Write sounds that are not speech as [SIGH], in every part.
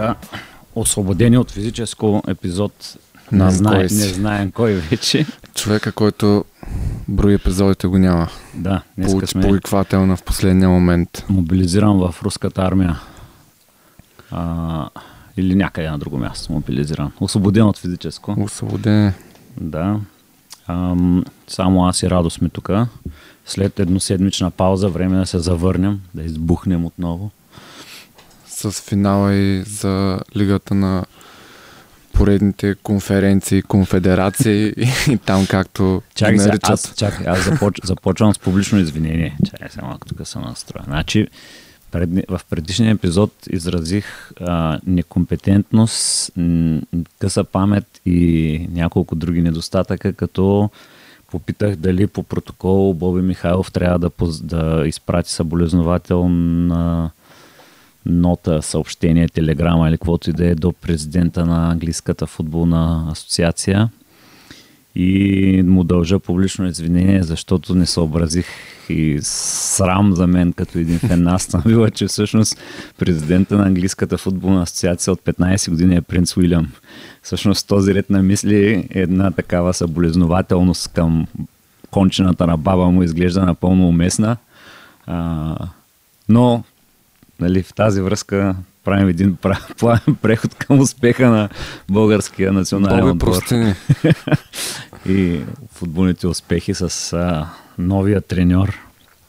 така, освободени от физическо епизод. Знам не, знае, не знаем кой вече. Човека, който брои епизодите го няма. Да, Получи сме повиквателна в последния момент. мобилизиран в руската армия. А, или някъде на друго място мобилизиран. Освободен от физическо. Освободен. Да. Ам, само аз и Радо сме тук. След едноседмична пауза, време да се завърнем, да избухнем отново. С финала и за лигата на поредните конференции, конфедерации [LAUGHS] и, там както Чакай се, наричат. аз, чакай, аз започ, започвам с публично извинение. Чакай се малко тук съм настроя. Значи, предни, в предишния епизод изразих а, некомпетентност, къса памет и няколко други недостатъка, като попитах дали по протокол Боби Михайлов трябва да, да изпрати съболезнователна нота, съобщение, телеграма или каквото и да е до президента на Английската футболна асоциация и му дължа публично извинение, защото не съобразих и срам за мен като един фен на Астон Вила, че всъщност президента на Английската футболна асоциация от 15 години е принц Уилям. Всъщност този ред на мисли е една такава съболезнователност към кончената на баба му изглежда напълно уместна. А, но нали, в тази връзка правим един плавен [LAUGHS] преход към успеха на българския национален отбор [LAUGHS] и футболните успехи с а, новия треньор,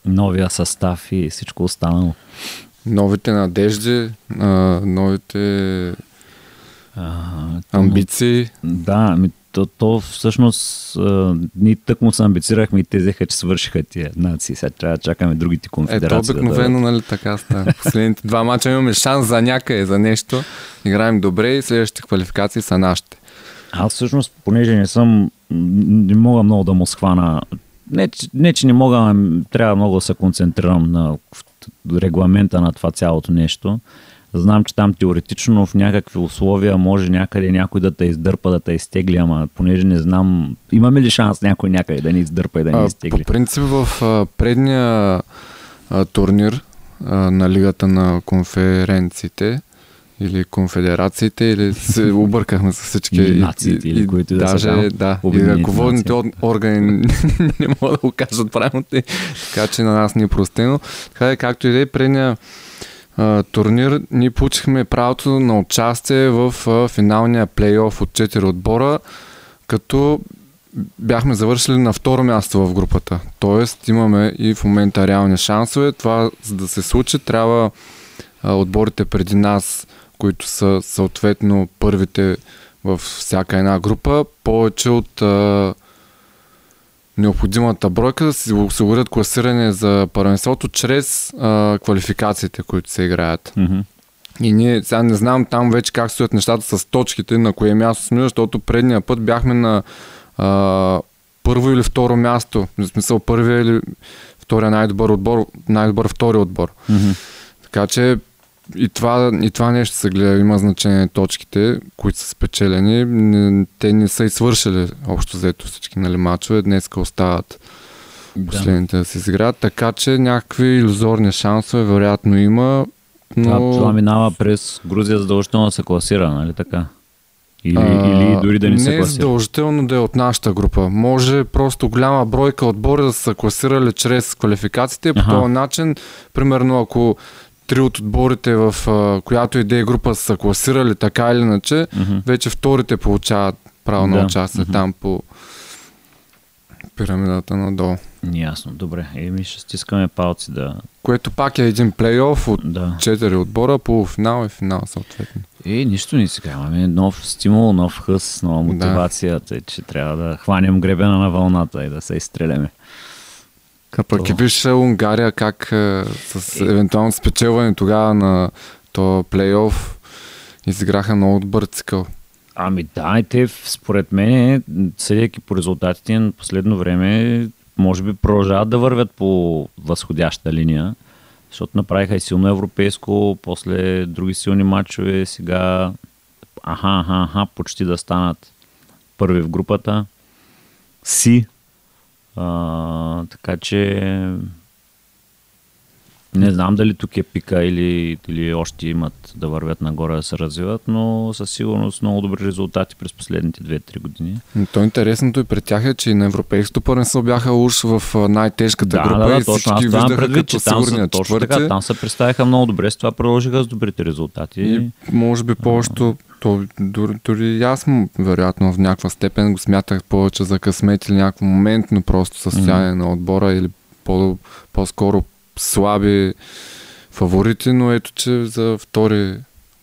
новия състав и всичко останало. Новите надежди, а, новите А, амбиции. да, ми, то, то всъщност а, ние тък му се амбицирахме и те взеха, че свършиха тия нации. Сега трябва да чакаме другите Ето конфедерации. обикновено, да нали, така става. Последните два мача имаме шанс за някъде, за нещо. Играем добре и следващите квалификации са нашите. Аз всъщност, понеже не съм, не мога много да му схвана, не, не че не мога, ами трябва много да се концентрирам на регламента на това цялото нещо. Знам, че там теоретично в някакви условия може някъде някой да те издърпа, да те изтегли, ама понеже не знам, имаме ли шанс някой някъде да ни издърпа и да ни А, изтегли? по принцип в а, предния а, турнир а, на Лигата на конференциите или конфедерациите, или се [LAUGHS] объркахме с всички. Или нациите, или които и да са даже, там. да, и ръководните органи [LAUGHS] не могат да го кажат правилно, така че на нас ни е простено. Така е, както и да е, предния турнир ние получихме правото на участие в финалния плейоф от 4 отбора, като бяхме завършили на второ място в групата. Тоест имаме и в момента реални шансове. Това, за да се случи, трябва отборите преди нас, които са съответно първите в всяка една група, повече от необходимата бройка да си осигурят класиране за първенството чрез а, квалификациите, които се играят. Мгм. И ние сега не знам там вече как стоят нещата с точките, на кое място сме, защото предния път бяхме на а, първо или второ място. В смисъл първия или втория най-добър отбор, най-добър втори отбор. Мгм. Така че и това, и това нещо се гледа, има значение точките, които са спечелени. Не, те не са и свършили общо взето всички нали, мачове. Днеска остават Да. последните да се изиграят. Така че някакви иллюзорни шансове вероятно има. Но... Това, това минава през Грузия задължително да се класира, нали така? Или, А, или дори да не, се Не е класира. задължително да е от нашата група. Може просто голяма бройка отбори да са класирали чрез квалификациите. По този начин, примерно ако три от отборите в а, която и да е група са класирали така или иначе, Мгм. вече вторите получават право Да. на участие Мгм. там по пирамидата надолу. Ясно, добре. Еми ще стискаме палци да... Което пак е един плейоф от да. четири отбора, полуфинал и финал съответно. Е, нищо не сега. Имаме нов стимул, нов хъс, нова мотивация, тъй, че трябва да хванем гребена на вълната и да се изстреляме. А пък и виж Унгария как с евентуално спечелване тогава на то плейоф изиграха много добър цикъл. Ами да, и те според мен, съдейки по резултатите на последно време, може би продължават да вървят по възходяща линия, защото направиха и силно европейско, после други силни матчове, сега аха, аха, аха, почти да станат първи в групата. Си. А, така че Не знам дали тук е пика или, или още имат да вървят нагоре да се развиват, но със сигурност много добри резултати през последните 2-3 години. Но то интересното и пред тях е, че и на европейското първенство бяха уж в най-тежката да, група да, да, и точно. Всички това предвид, като че там са, точно така, там се представяха много добре, с това продължиха с добрите резултати. И може би повечето, то, дори, дори аз му, вероятно в някаква степен го смятах повече за късмет или някакво моментно просто състояние mm-hmm. на отбора или по, по-скоро слаби фаворити, но ето, че за втори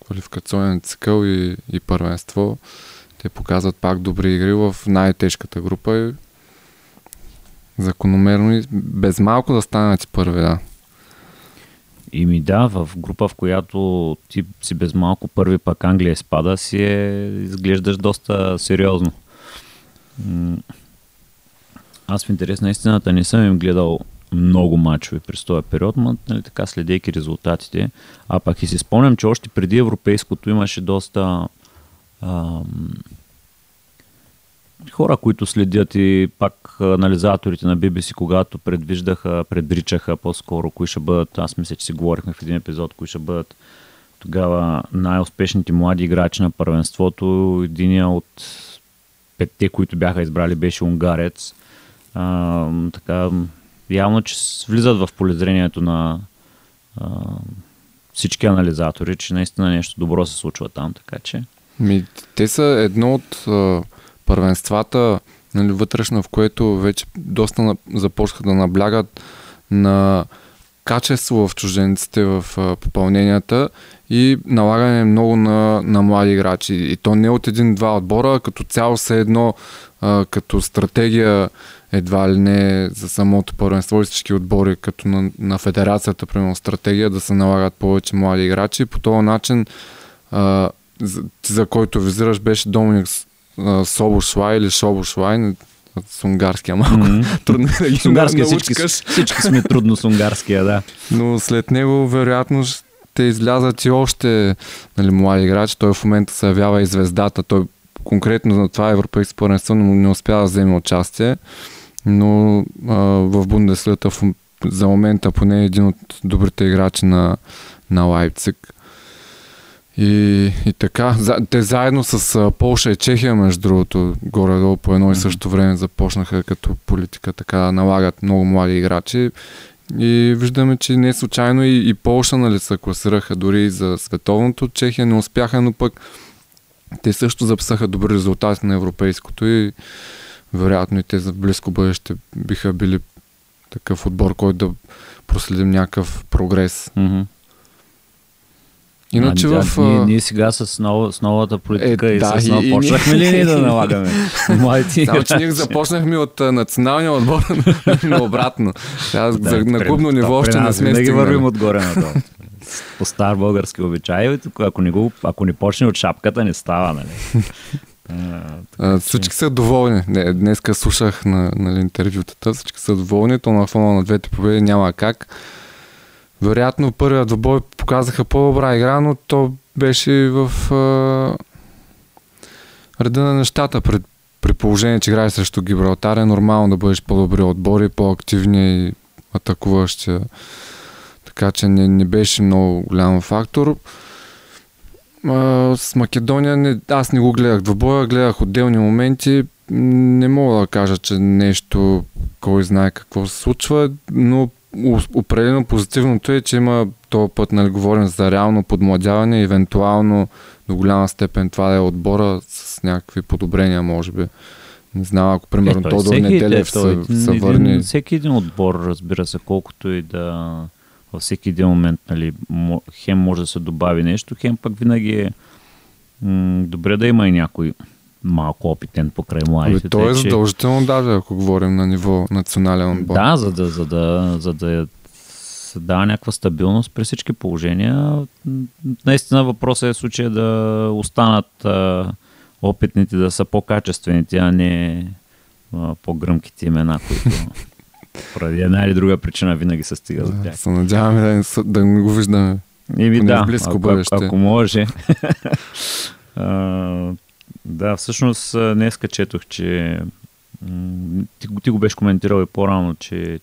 квалификационен цикъл и, и първенство те показват пак добри игри в най-тежката група и закономерно и без малко да станат първи, да. И ми да, в група, в която ти си без малко първи, пак Англия спада, си е, изглеждаш доста сериозно. Аз в интерес на истината не съм им гледал много мачове през този период, но нали, така следейки резултатите. А пак и си спомням, че още преди европейското имаше доста ам, хора, които следят и пак анализаторите на BBC, когато предвиждаха, предричаха по-скоро кои ще бъдат, аз мисля, че си говорихме в един епизод, кои ще бъдат тогава най-успешните млади играчи на първенството. Единия от петте, които бяха избрали, беше унгарец. А, така, явно, че влизат в полезрението на а, всички анализатори, че наистина нещо добро се случва там, така че. Ми, те са едно от а, първенствата нали, вътрешно, в което вече доста на, започнаха да наблягат на качество в чужденците в попълненията и налагане много на, на млади играчи. И то не от един-два отбора, като цяло се едно а, като стратегия едва ли не за самото първенство и всички отбори, като на, на федерацията, примерно стратегия да се налагат повече млади играчи. По този начин, а, за, за който визираш, беше Доминик Собошлай или Шобошлай, с унгарския малко. Mm-hmm. [LAUGHS] Трудно е да ги с унгарския всички, всички сме трудно с унгарския, да. Но след него, вероятно, ще излязат и още нали, млади играчи. Той в момента се явява и звездата. Той конкретно на това европейско първенство не успя да вземе участие но а, в Бундеслията за момента поне е един от добрите играчи на, на Лайпциг. И, и така, за, те заедно с Полша и Чехия, между другото, горе-долу по едно и също време започнаха като политика така да налагат много млади играчи. И виждаме, че не случайно и, и Полша нали, се класираха дори и за световното. Чехия не успяха, но пък те също записаха добри резултати на европейското и вероятно и те за близко бъдеще биха били такъв отбор, който да проследим някакъв прогрес. Mm-hmm. Иначе а, в... Ние, ние сега с, нов, с новата политика е, и да, с нова и, почнахме и, ли ние да [LAUGHS] налагаме младите Само, че ние започнахме от националния отбор [LAUGHS] на обратно. Сега, да, за, на клубно ниво още не сме стигнали. вървим отгоре надолу. По стар български обичай, ако не, го, ако не почне от шапката, не става, нали? [LAUGHS] А, всички са доволни. Не, днеска слушах на, на интервютата. Всички са доволни. То на фона на двете победи няма как. Вероятно първият двобой показаха по-добра игра, но то беше в а, реда на нещата. Пред, при положение, че играеш срещу Гибралтар е нормално да бъдеш по-добри отбори, по-активни и атакуващи. Така че не, не беше много голям фактор. А, с Македония не, аз не го гледах двобоя, гледах отделни моменти. Не мога да кажа, че нещо, кой знае какво се случва, но определено позитивното е, че има този път, нали, говорим за реално подмладяване, евентуално до голяма степен това да е отбора с някакви подобрения, може би. Не знам, ако примерно е, Тодор Неделев се, се върне. Всеки един отбор, разбира се, колкото и да във всеки един момент, нали, хем може да се добави нещо, хем пък винаги е м- добре да има и някой малко опитен покрай младите. Ами, то е задължително даже, ако говорим на ниво национален отбор. Да, за да, за да, за да се дава някаква стабилност при всички положения. Наистина въпросът е случая да останат а, опитните да са по-качествените, а не а, по-гръмките имена, които [LAUGHS] Поради една или друга причина винаги се стига за тях. Се надяваме да, да не го виждаме. ми да, близко ако, бъдеще. ако може. [LAUGHS] [LAUGHS] а, да, всъщност днеска четох, че ти, ти го беше коментирал и по-рано, че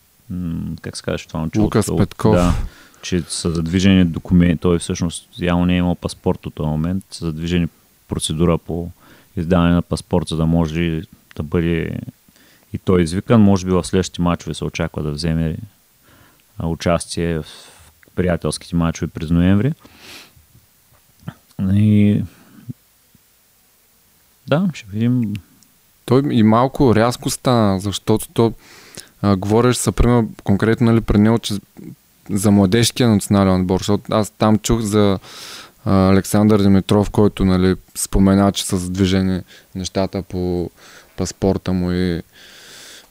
как се казваш това? Лукас от, Петков. Да, че са задвижени документи, той всъщност явно не е имал паспорт от този момент, са задвижени процедура по издаване на паспорт, за да може да бъде и той извикан. Може би в следващите матчове се очаква да вземе участие в приятелските матчове през ноември. И да, ще видим. Той и малко рязко стана, защото то а, говориш са, пример, конкретно нали, при него, че за младежкия национален отбор, защото аз там чух за а, Александър Димитров, който нали, спомена, че са задвижени нещата по паспорта му и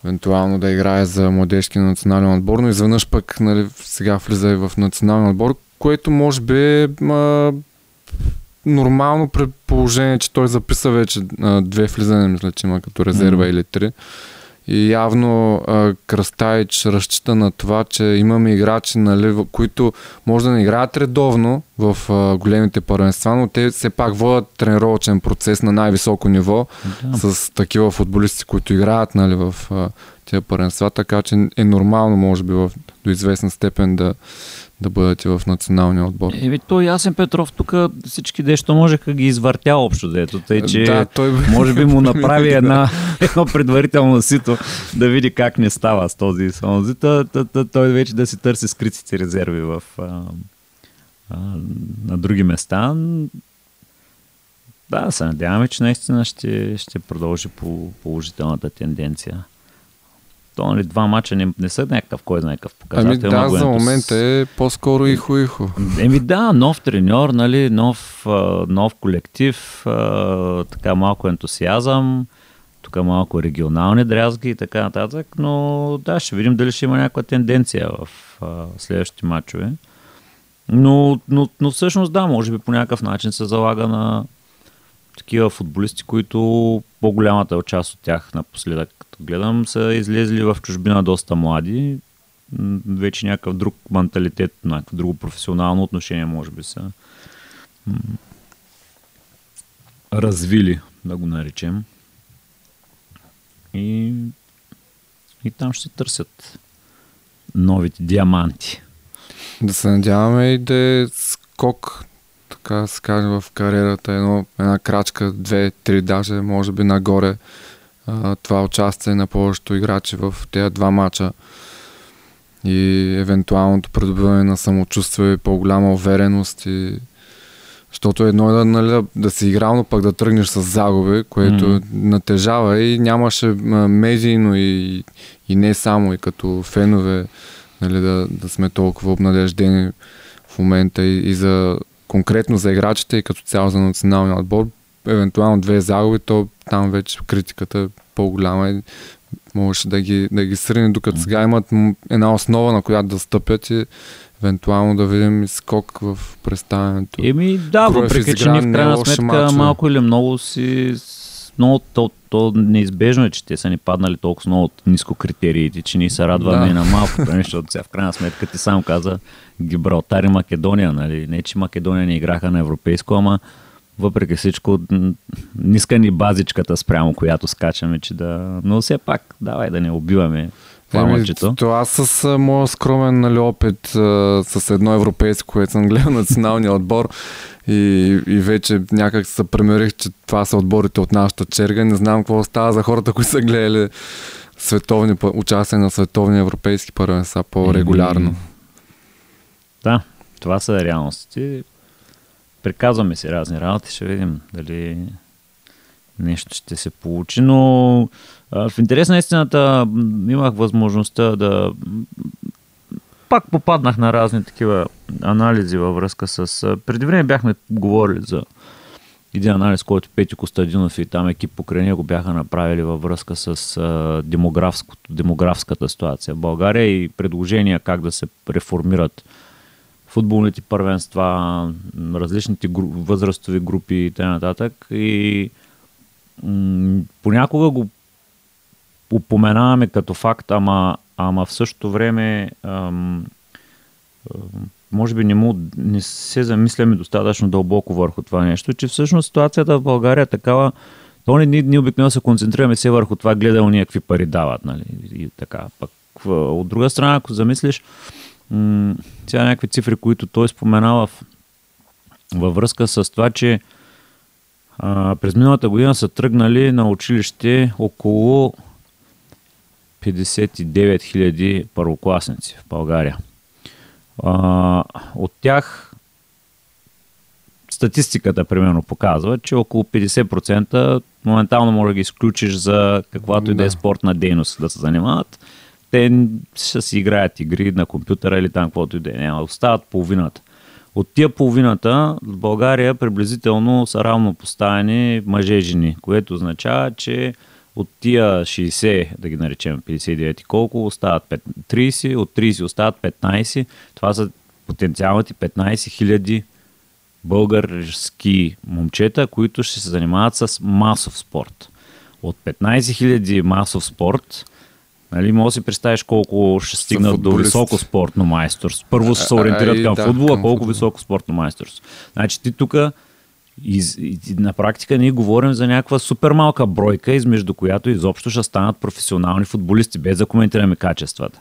евентуално да играе за младежки национален отбор, но изведнъж пък нали, сега влиза и в национален отбор, което може би е нормално при положение, че той записа вече а, две влизания, мисля, че има като резерва mm-hmm. или три. И явно а, Кръстайч разчита на това, че имаме играчи, нали, които може да не играят редовно в а, големите първенства, но те все пак водят тренировачен процес на най-високо ниво да. с такива футболисти, които играят нали, в а, тези първенства, така че е нормално, може би, в, до известна степен да, да бъдат и в националния отбор. Еми, той Ясен Петров тук всички дещо можеха ги извъртя общо дето, тъй че да, той... може би му [LAUGHS] направи една, едно предварително сито да види как не става с този и той вече да си търси скритите резерви в, а, а, на други места. Да, се надяваме, че наистина ще, ще продължи по положителната тенденция. То, нали, два мача не, не са някакъв, кой знае какъв показател. Ами да, за момента е по-скоро ихо-ихо. Еми да, нов треньор, нали, нов, нов колектив, така малко ентусиазъм, тук малко регионални дрязги и така нататък, но да, ще видим дали ще има някаква тенденция в следващите матчове. Но, но, но всъщност да, може би по някакъв начин се залага на такива футболисти, които по-голямата част от тях напоследък гледам, са излезли в чужбина доста млади. Вече някакъв друг менталитет, някакво друго професионално отношение, може би са развили, да го наречем. И, и там ще търсят новите диаманти. Да се надяваме и да е скок, така се каже, в кариерата, едно, една крачка, две, три даже, може би нагоре а, това участие на повечето играчи в тези два мача и евентуалното придобиване на самочувствие по-голяма увереност и защото едно е да, нали, да, да си играл, но пък да тръгнеш с загуби, което mm-hmm. натежава и нямаше медийно и, и не само, и като фенове нали, да, да сме толкова обнадеждени в момента и, и за конкретно за играчите и като цяло за националния отбор евентуално две загуби, то там вече критиката е по-голяма и можеше да ги, да ги срине, докато сега имат една основа, на която да стъпят и евентуално да видим скок в представянето. Еми да, въпреки че ни в крайна сметка матча. малко или много си много то, то неизбежно е, че те са ни паднали толкова много от ниско критериите, че ни се радваме да. на малко, защото сега в крайна сметка ти сам каза Гибралтар и Македония, нали? Не, че Македония не играха на европейско, ама въпреки всичко, ниска ни базичката спрямо, която скачаме, че да... Но все пак, давай да не убиваме пламъчето. Това с моят скромен нали, опит с едно европейско, което съм гледал националния отбор и, и вече някак се премерих, че това са отборите от нашата черга. Не знам какво става за хората, които са гледали световни, участие на световни европейски първенства по-регулярно. Да, това са реалностите приказваме си разни работи, ще видим дали нещо ще се получи, но а, в интерес на истината имах възможността да пак попаднах на разни такива анализи във връзка с... Преди време бяхме говорили за един анализ, който Пети Костадинов и там екип покрай него бяха направили във връзка с демографската ситуация в България и предложения как да се реформират футболните първенства, различните гру... възрастови групи и т.н. И понякога го упоменаваме като факт, ама, ама в същото време ам, може би не, му, не се замисляме достатъчно дълбоко върху това нещо, че всъщност ситуацията в България е такава, то не, ние обикновено се концентрираме се върху това, гледал ни какви пари дават, нали, и така. Пък от друга страна, ако замислиш, м- сега някакви цифри, които той споменава в, във връзка с това, че а, през миналата година са тръгнали на училище около 59 000 първокласници в България. А, от тях статистиката, примерно, показва, че около 50% моментално може да ги изключиш за каквато и да е спортна дейност да се занимават. Те ще си играят игри на компютъра или там каквото и да е. Остават половината. От тия половината в България приблизително са равно поставени мъже и жени, което означава, че от тия 60, да ги наречем 59 и колко, остават 30, от 30 остават 15. Това са потенциалните 15 хиляди български момчета, които ще се занимават с масов спорт. От 15 000 масов спорт, нали, може да си представиш колко ще стигнат до високо спортно майсторство. Първо ще се ориентират към да, футбола, колко футбол. високо спортно майсторство. Значи ти тук из, на практика ние говорим за някаква супер малка бройка, измежду която изобщо ще станат професионални футболисти, без да коментираме качествата.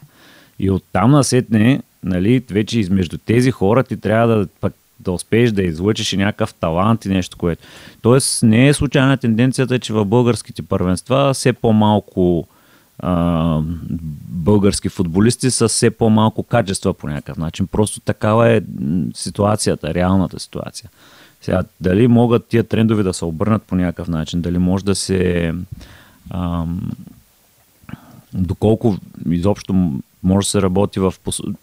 И оттам насетне, нали, вече измежду тези хора ти трябва да пък да успееш да излъчиш и някакъв талант и нещо, което. Тоест не е случайна тенденцията, че в българските първенства все по-малко а, български футболисти са все по-малко качества по някакъв начин. Просто такава е ситуацията, реалната ситуация. Сега, дали могат тия трендове да се обърнат по някакъв начин, дали може да се... Ам, доколко изобщо може да се работи в...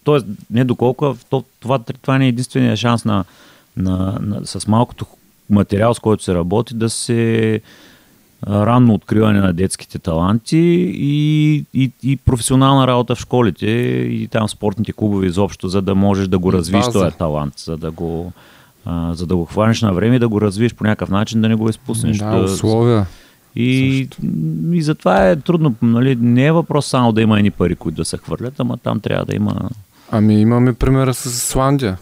Тоест, не доколко, това, това, това не е единствения шанс на, на, на, с малкото материал, с който се работи, да се ранно откриване на детските таланти и, и, и професионална работа в школите и там спортните клубове изобщо, за да можеш да го развиш този талант, за да го, а, за да го хванеш на време и да го развиеш по някакъв начин, да не го изпуснеш. Да, да условия. И, и затова е трудно. Нали, не е въпрос само да има едни пари, които да се хвърлят, ама там трябва да има. Ами имаме примера с Исландия.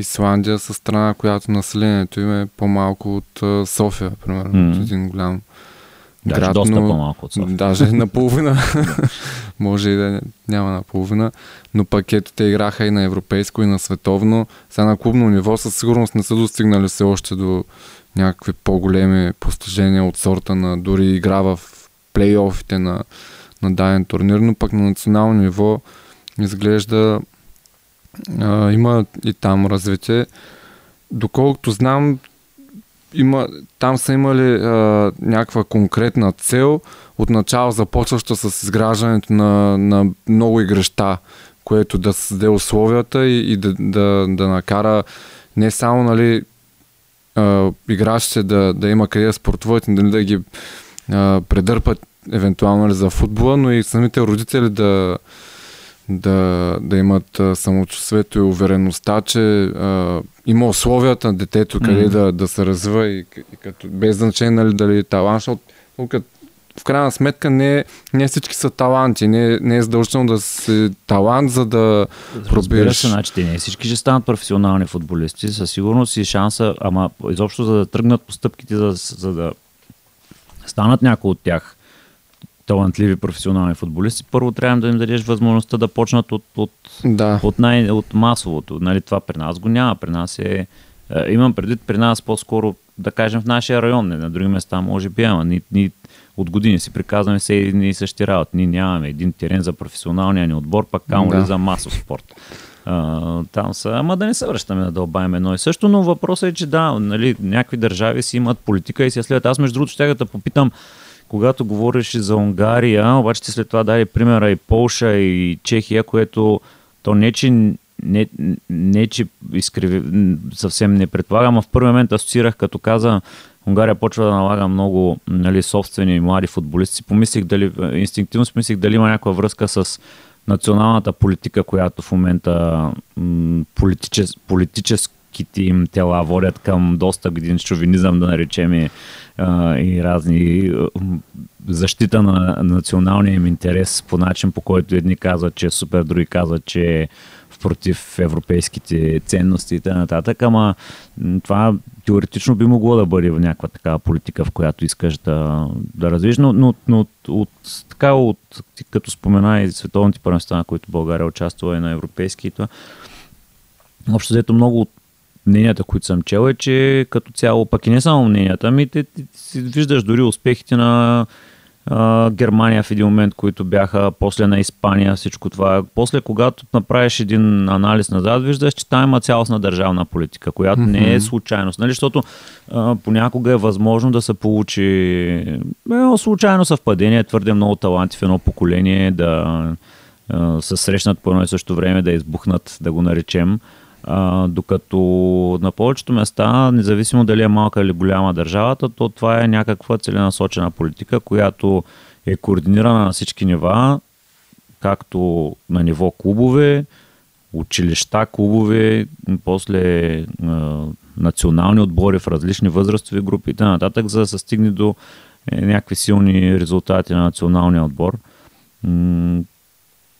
Исландия са страна, която населението им е по-малко от София, примерно, mm-hmm. от един голям Даже град, доста но, по-малко от София. Даже наполовина. [LAUGHS] [LAUGHS] Може и да няма наполовина. Но пък ето те играха и на европейско, и на световно. Сега на клубно ниво със сигурност не са достигнали все още до някакви по-големи постижения от сорта на дори игра в плейофите на, на даден турнир, но пък на национално ниво изглежда а, има и там развитие. Доколкото знам, има, там са имали а, някаква конкретна цел, отначало започваща с изграждането на, на много игрища, което да създаде условията и, и да, да, да накара не само нали, играчите да, да има къде да спортуват и да, да ги а, предърпат евентуално ли за футбола, но и самите родители да, да, да имат самочувствието и увереността, че а, има условията на детето къде mm-hmm. да, да се развива и, и като, без значение нали, дали е талант, защото в крайна сметка не, не всички са таланти. Не, не е задължително да си талант, за да пробираш. се, значи не всички ще станат професионални футболисти. Със сигурност и шанса, ама изобщо за да тръгнат постъпките, за, за да станат някои от тях талантливи професионални футболисти, първо трябва да им дадеш възможността да почнат от, от, да. от, най, от масовото. Нали, това при нас го няма. При нас е, е имам предвид при нас по-скоро, да кажем, в нашия район, не на други места може би, ама ни, ни от години си приказваме се едни и същи работи. Ние нямаме един терен за професионалния ни отбор, пак камо да. за масов спорт. А, там са, ама да не се връщаме да дълбаем едно и също, но въпросът е, че да, нали, някакви държави си имат политика и си я следват. Аз между другото ще да попитам, когато говориш за Унгария, обаче ти след това даде примера и Полша и Чехия, което то не, че не, не че изкриви, съвсем не предполагам, а в първи момент асоциирах, като каза Унгария почва да налага много нали, собствени млади футболисти. Помислих дали, инстинктивно си мислих дали има някаква връзка с националната политика, която в момента политичес, политически кити им тела водят към доста един шовинизъм, да наречем и, и разни защита на националния им интерес по начин, по който едни казват, че е супер, други казват, че е против европейските ценности и т.н. Ама това теоретично би могло да бъде в някаква такава политика, в която искаш да, да развиш, но, но, но от, така, от, като спомена и световните първенства, на които България участва и на европейски и това, общо взето много от мненията, които съм чел е, че като цяло, пък и не само мненията, ами ти, ти, ти виждаш дори успехите на Германия в един момент, които бяха, после на Испания, всичко това. После, когато направиш един анализ назад, виждаш, че там има цялостна държавна политика, която mm-hmm. не е случайност. Нали? Защото а, понякога е възможно да се получи е, случайно съвпадение, твърде много таланти в едно поколение да а, се срещнат по едно и също време, да избухнат, да го наречем. А, докато на повечето места, независимо дали е малка или голяма държавата, то това е някаква целенасочена политика, която е координирана на всички нива, както на ниво клубове, училища, клубове, после а, национални отбори в различни възрастови групи и т.н., за да се стигне до е, някакви силни резултати на националния отбор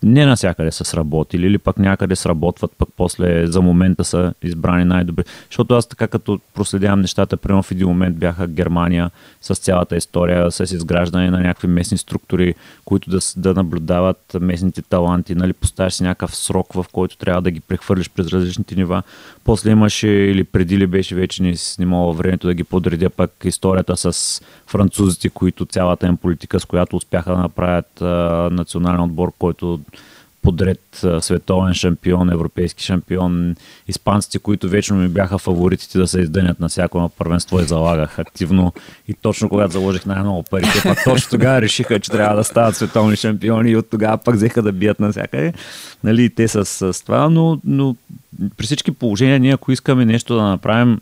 не навсякъде са сработили или пък някъде сработват, пък после за момента са избрани най-добри. Защото аз така като проследявам нещата, примерно в един момент бяха Германия с цялата история, с изграждане на някакви местни структури, които да, да наблюдават местните таланти, нали, поставяш си някакъв срок, в който трябва да ги прехвърлиш през различните нива. После имаше или преди ли беше вече не снимало времето да ги подредя пък историята с французите, които цялата им политика, с която успяха да направят а, национален отбор, който подред световен шампион, европейски шампион, испанците, които вечно ми бяха фаворитите да се издънят на всяко първенство и залагах активно. И точно когато заложих най-много парите, пак точно тогава решиха, че трябва да стават световни шампиони и от тогава пък взеха да бият навсякъде. Нали, те с, с това, но, но при всички положения ние ако искаме нещо да направим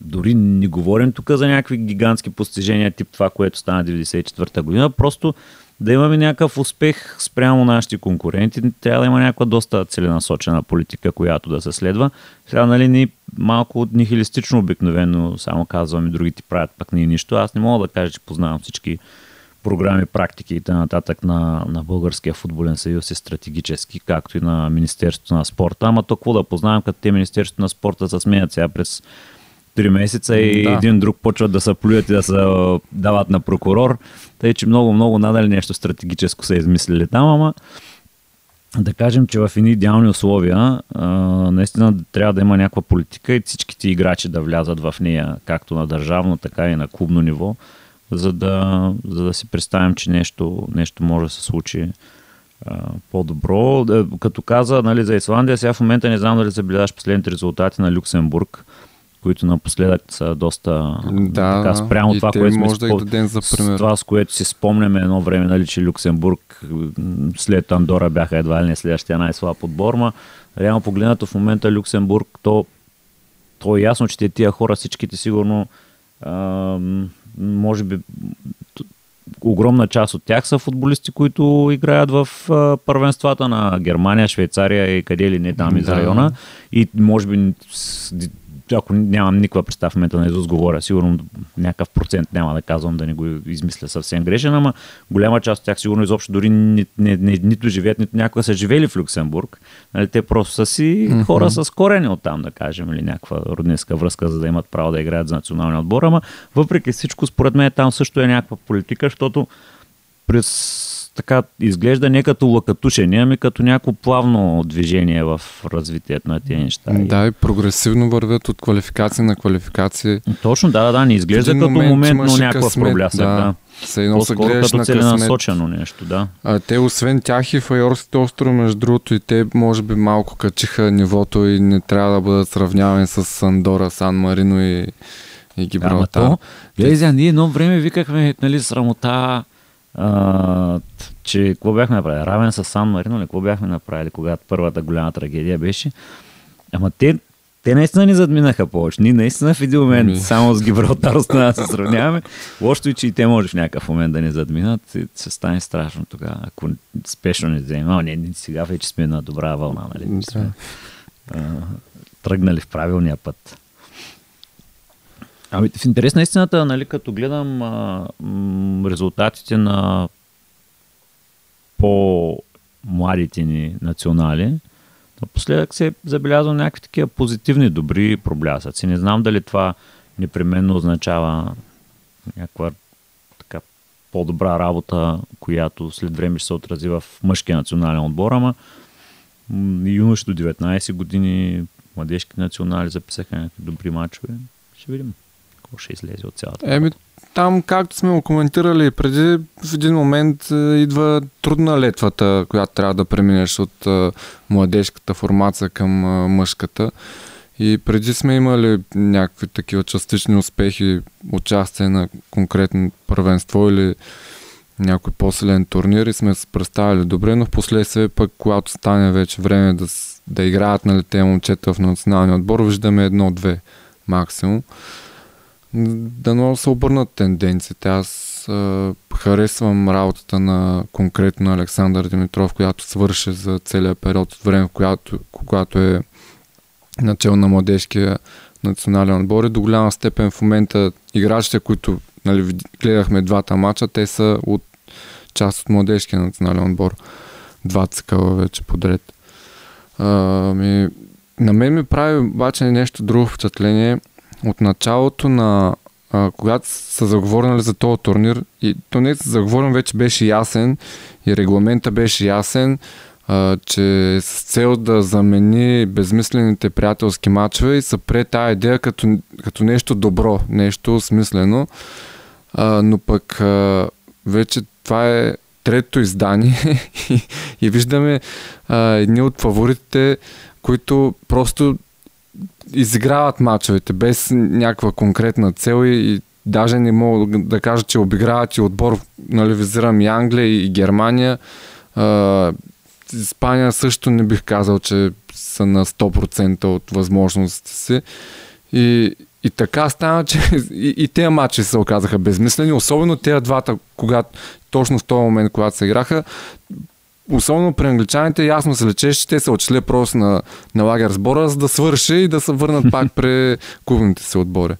дори не говорим тук за някакви гигантски постижения, тип това, което стана 94-та година, просто да имаме някакъв успех спрямо нашите конкуренти, трябва да има някаква доста целенасочена политика, която да се следва. Сега, нали, ни малко нихилистично обикновено, само казвам и другите правят пък ни нищо. Аз не мога да кажа, че познавам всички програми, практики и т.н. на, на Българския футболен съюз и стратегически, както и на Министерството на спорта. Ама то какво да познавам, като те Министерството на спорта се сменят сега през 3 месеца и да. един друг почват да се плюят и да се дават на прокурор. Тъй, че много, много надали нещо стратегическо са измислили там, ама да кажем, че в едни идеални условия а, наистина трябва да има някаква политика и всичките играчи да влязат в нея, както на държавно, така и на клубно ниво, за да, за да си представим, че нещо, нещо може да се случи а, по-добро. Е, като каза нали, за Исландия, сега в момента не знам дали забелязваш последните резултати на Люксембург които напоследък са доста да, така, спрямо това, което сме може да дадем за пример. това, с което си спомняме едно време, нали, че Люксембург след Андора бяха едва ли не следващия най-слаб отбор, ма реално погледнато в момента Люксембург, то, то е ясно, че тия хора всичките сигурно а, може би огромна част от тях са футболисти, които играят в а, първенствата на Германия, Швейцария и къде ли не там из да. района. И може би ако нямам никаква представа в момента на Изус говоря, сигурно някакъв процент няма да казвам да не го измисля съвсем грешен, ама голяма част от тях сигурно изобщо дори ни, ни, ни, нито живеят, нито някога са живели в Люксембург. Нали, те просто са си mm-hmm. хора с корени от там, да кажем, или някаква роднинска връзка, за да имат право да играят за националния отбор. Ама въпреки всичко, според мен там също е някаква политика, защото през така изглежда не като лъкатушение, ами като някакво плавно движение в развитието на тези неща. Да, и прогресивно вървят от квалификация на квалификация. Точно, да, да, да, не изглежда като момент, моментно някаква проблясък. Да. да. Се едно се гледаш като целенасочено нещо, да. А, те, освен тях и Файорските острови, между другото, и те може би малко качиха нивото и не трябва да бъдат сравнявани с Сандора, Сан Марино и, и Гибралтар. Да, гледай, ние едно време викахме, нали, срамота, а, че какво бяхме направили? Равен с Сан Марино ли? Какво бяхме направили, когато първата голяма трагедия беше? Ама те, те наистина ни задминаха повече. Ние наистина в един момент Ми. само с Гибралтар да се сравняваме. Лошото и, че и те може в някакъв момент да ни задминат. И ще стане страшно тогава, ако спешно не вземем. А, не, не, сега вече сме на добра вълна, нали? Да. тръгнали в правилния път. Ами, в интерес на истината, нали, като гледам а, м, резултатите на по-младите ни национали, напоследък се забелязва някакви такива позитивни, добри проблясъци. Не знам дали това непременно означава някаква така по-добра работа, която след време ще се отрази в мъжкия национален отбор, ама юноши до 19 години, младежки национали записаха някакви добри мачове. Ще видим какво ще излезе от цялата. Еми, там, както сме го коментирали преди, в един момент е, идва трудна летвата, която трябва да преминеш от е, младежката формация към е, мъжката. И преди сме имали някакви такива частични успехи, участие на конкретно първенство или някой по-силен турнир и сме се представили добре, но в последствие пък, когато стане вече време да, да играят нали, те момчета в националния отбор, виждаме едно-две максимум. Дано се обърнат тенденциите. Аз а, харесвам работата на конкретно Александър Димитров, която свърши за целият период от време, която, когато е начал на младежкия национален отбор и до голяма степен в момента играчите, които нали, гледахме двата мача, те са от част от младежкия национален отбор. Два цикъла вече подред. А, ми, на мен ми прави обаче нещо друго впечатление. От началото на а, когато са заговорили за този турнир и то не са заговорен вече беше ясен и регламента беше ясен, а, че с цел да замени безмислените приятелски матчове и са прие тази идея като, като нещо добро, нещо смислено. А, но пък а, вече това е трето издание [LAUGHS] и, и виждаме а, едни от фаворитите, които просто изиграват мачовете без някаква конкретна цел и, и даже не мога да кажа, че обиграват и отбор, нали, визирам и Англия и Германия. А, Испания също не бих казал, че са на 100% от възможностите си. И, и така стана, че [LAUGHS] и, и тези матчи се оказаха безмислени, особено тези двата, когато, точно в този момент, когато се играха, особено при англичаните, ясно се лече, че те са отшли просто на, на лагер сбора, за да свърши и да се върнат [LAUGHS] пак при клубните си отбори.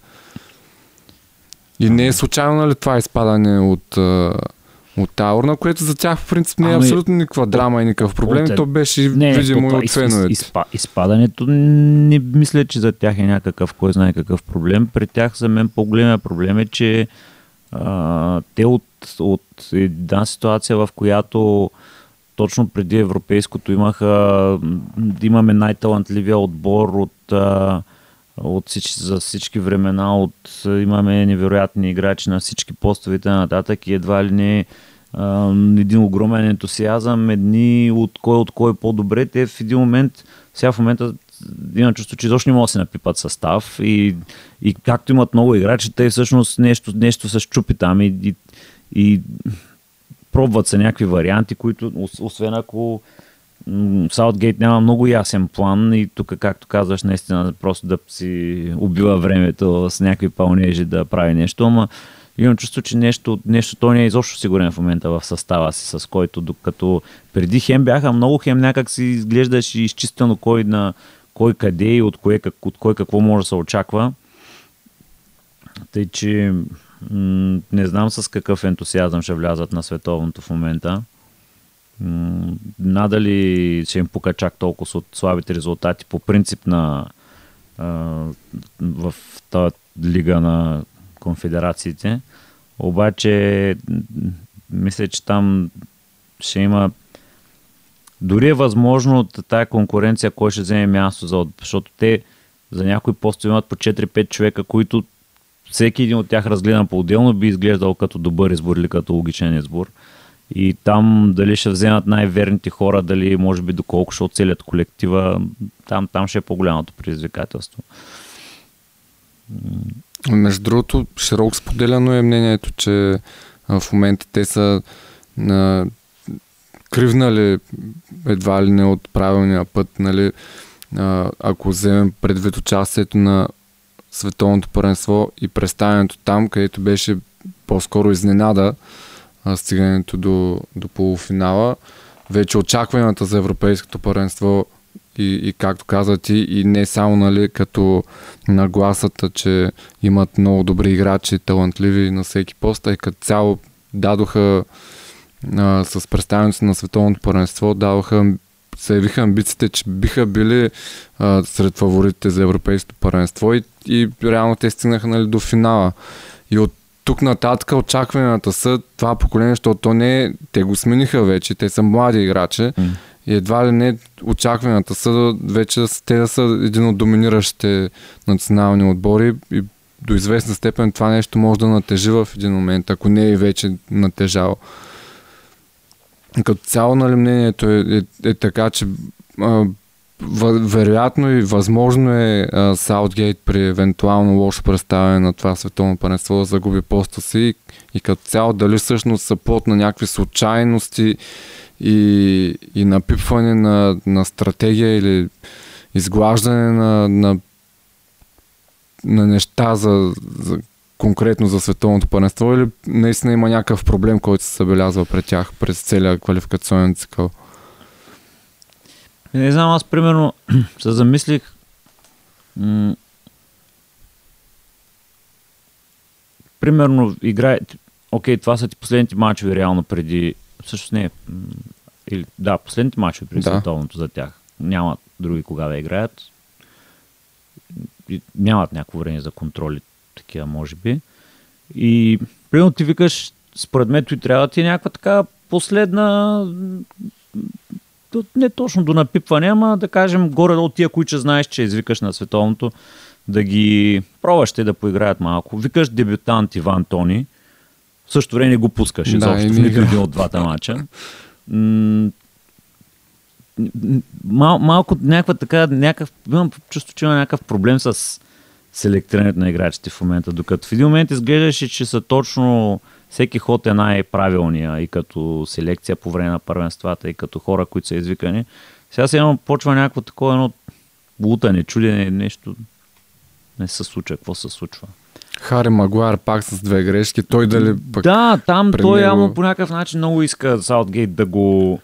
И не е случайно нали, това изпадане от, от Таурна, което за тях в принцип не е Ами, абсолютно никаква драма и никакъв проблем. от- То беше Не, видимо и то това от феновете. из- изпа- изпадането не мисля, че за тях е някакъв, кой знае какъв проблем. При тях за мен по-големия проблем е, че а, те от, от една ситуация, в която точно преди европейското имаха, имаме най-талантливия отбор от, от всички, за всички времена, от, имаме невероятни играчи на всички постовите нататък и едва ли не един огромен ентусиазъм, едни от кой от кой по-добре. Те в един момент, сега в момента имам чувство, че изобщо не могат да се напипат състав и, и както имат много играчи, те всъщност нещо, нещо се щупи там и, и, и пробват се някакви варианти, които ос- освен ако Саутгейт няма много ясен план и тук, както казваш, наистина просто да си убива времето с някакви пълнежи да прави нещо, ама имам чувство, че нещо, нещо той не е изобщо сигурен в момента в състава си, с който докато преди хем бяха много, хем някак си изглеждаш и изчистено кой на кой къде и от кое, как, от кой какво може да се очаква. Тъй, че не знам с какъв ентусиазъм ще влязат на световното в момента. Надали ще им пука чак толкова от слабите резултати по принцип на в тази лига на конфедерациите. Обаче мисля, че там ще има дори е възможно тая конкуренция кой ще вземе място, за, защото те за някой постове имат по 4-5 човека, които всеки един от тях разгледан по-отделно би изглеждал като добър избор или като логичен избор. И там дали ще вземат най-верните хора, дали може би доколко ще оцелят колектива, там, там ще е по-голямото предизвикателство. Между другото, широко споделяно е мнението, че в момента те са а, кривнали едва ли не от правилния път, нали, ако вземем предвид участието на световното първенство и представянето там, където беше по-скоро изненада стигането до, до полуфинала. Вече очакванията за европейското първенство и, и както каза ти, и не само нали, като нагласата, че имат много добри играчи, талантливи на всеки пост, а и като цяло дадоха а, с представянето на световното първенство, даваха се явиха амбициите, че биха били а, сред фаворитите за европейското първенство и, и реално те стигнаха нали, до финала. И от тук нататък очакванията са това поколение, защото то не е, те го смениха вече, те са млади играчи mm. и едва ли не очакванията са вече те да са един от доминиращите национални отбори и до известна степен това нещо може да натежи в един момент, ако не е вече натежало. Като цяло нали, мнението е, е, е така, че а, вероятно и възможно е Саутгейт при евентуално лошо представяне на това световно първенство да загуби поста си. И, и като цяло дали всъщност са плод на някакви случайности и, и напипване на, на стратегия или изглаждане на, на, на неща за, за конкретно за световното първенство или наистина има някакъв проблем, който се събелязва пред тях през целия квалификационен цикъл? Не знам, аз примерно [CLEARS THROAT] се замислих м- примерно играе окей, това са ти последните мачове реално преди всъщност не или, да, последните мачове преди да. световното за тях. Нямат други кога да играят. И нямат някакво време за контроли такива, може би. И примерно ти викаш, според мен той трябва да ти е някаква така последна не точно до напипване, ама да кажем горе от тия, които знаеш, че извикаш на световното, да ги пробваш те да поиграят малко. Викаш дебютант Иван Тони, в същото време не го пускаш да, изобщо в нито един от двата мача. Мал, малко някаква така, някакъв, имам чувство, че има някакъв проблем с селектирането на играчите в момента, докато в един момент изглеждаше, че са точно всеки ход е най-правилния и като селекция по време на първенствата и като хора, които са извикани. Сега се едно почва някакво такова едно лутане, чудене, нещо не се случва. Какво се случва? Хари Магуар пак с две грешки. Той дали пък Да, там той него... явно по някакъв начин много иска Саутгейт да го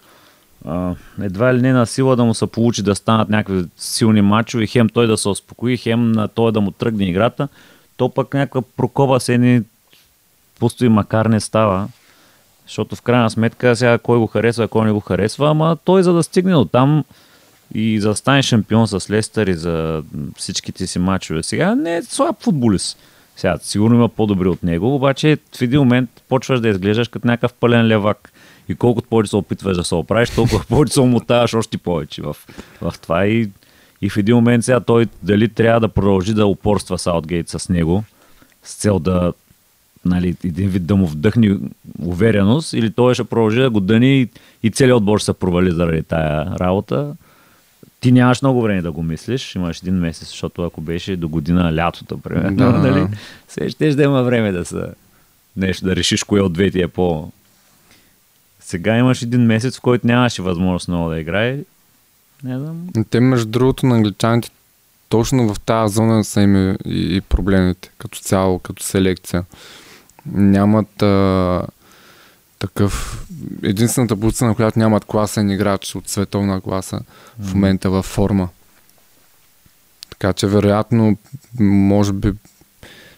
а, едва ли не на сила да му се получи да станат някакви силни матчове, хем той да се успокои, хем на той да му тръгне играта, то пък някаква прокоба се едни пусто и макар не става. Защото в крайна сметка сега кой го харесва, кой не го харесва, ама той за да стигне до там и за да стане шампион с Лестър и за всичките си мачове сега, не е слаб футболист. Сега, сигурно има по-добри от него, обаче в един момент почваш да изглеждаш като някакъв пълен левак. И колкото повече се опитваш да се оправиш, толкова [LAUGHS] повече се омотаваш още повече в, в това. И, и в един момент сега той дали трябва да продължи да упорства Саутгейт с него, с цел да нали, един вид да му вдъхне увереност или той ще продължи да го дъни и, и целият отбор ще се провали заради тая работа. Ти нямаш много време да го мислиш, имаш един месец, защото ако беше до година лятото, примерно, да. [LAUGHS] нали, ще да има време да се нещо да решиш кое от двете е по... Сега имаш един месец, в който нямаше възможност много да играе. Не знам. Те, между другото, на англичаните точно в тази зона са им и, и проблемите, като цяло, като селекция нямат а, такъв... Единствената позиция, на която нямат класен играч от световна класа в момента във форма. Така че вероятно, може би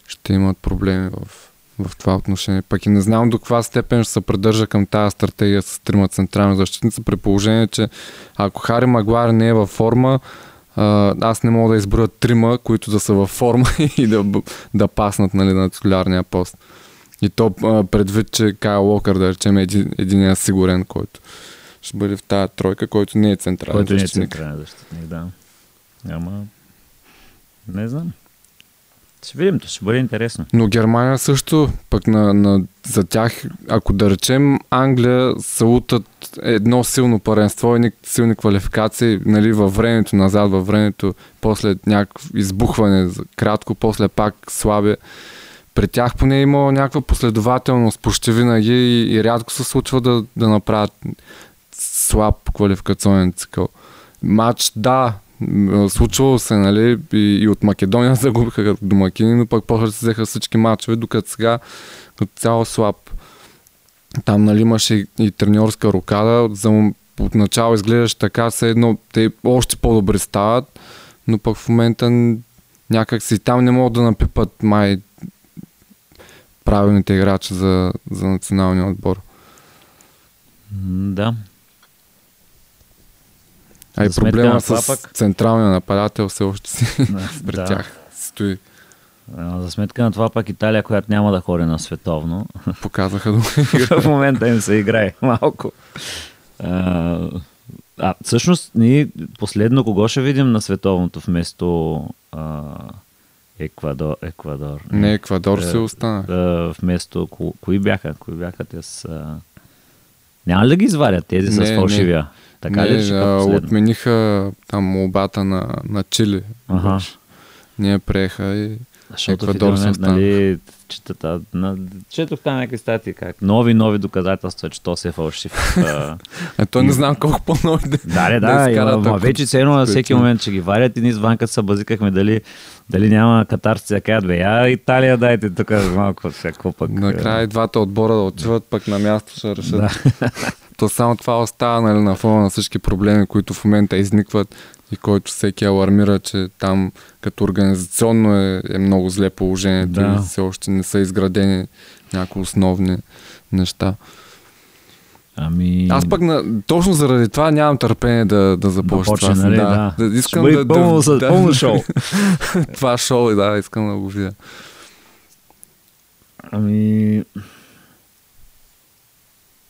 ще имат проблеми в, в това отношение. Пък и не знам до каква степен ще се придържа към тази стратегия с трима централни защитници, при положение, че ако Хари Магуар не е във форма, аз не мога да изброя трима, които да са във форма [LAUGHS] и да, да паснат нали, на титулярния пост. И то предвид, че Кайл Локър, да речем, е един, един сигурен, който ще бъде в тази тройка, който не е централен който защитник. Който не е централен защитник, да. Ама, не знам. Ще видим, ще бъде интересно. Но Германия също, пък на, на, за тях, ако да речем Англия са лутат едно силно паренство и силни квалификации, нали, във времето, назад във времето, после някакво избухване, кратко, после пак слабе при тях поне е има някаква последователност почти винаги и, и рядко се случва да, да направят слаб квалификационен цикъл. Матч, да, случвало се, нали, и, и от Македония [LAUGHS] загубиха домакини, но пък после се взеха всички матчове, докато сега като цяло слаб. Там, нали, имаше и, и треньорска рокада, за отначало изглеждаш така, все едно те още по-добре стават, но пък в момента някак си там не могат да напипат май правилните играчи за, за националния отбор. Да. А и проблема с пък- централния нападател все още си пред да. тях стои. За сметка на това пък Италия, която няма да ходи на световно, Показаха [LAUGHS] до в момента им се играе малко. А, а всъщност, ние последно кого ще видим на световното вместо а, Еквадор? Еквадор. Не, Еквадор Е, се остана. А, вместо, ко, кои бяха? Кои бяха те с... А... Няма ли да ги извадят тези Не, с не. Така не, ли ще а, отмениха там молбата на, на Чили. Ага. Ние приеха и Защото Еквадор в се един остана. момент, нали, четата, на, четох там някакви статии, как нови, нови доказателства, че то се е фалшив. А, [LAUGHS] е, то не знам колко по-нови да, да, да да, изкарат, да ма ако- вече все едно на всеки момент ще ги варят и ние с Ванка се базикахме дали, дали няма катарци да кажат, бе, я Италия дайте тук малко всяко пък. Накрая и двата отбора да отиват, пък на място ще решат. Да. [LAUGHS] То само това остава нали, на фона на всички проблеми, които в момента изникват и който всеки алармира, че там като организационно е, е много зле положението Да. и все още не са изградени някои основни неща. Ами... Аз пък на, точно заради това нямам търпение да, да започна. почне, това. нали, да, да. да, искам да, пълно, да, да, пълно шоу. [LAUGHS] това шоу, да, искам да го видя. Ами...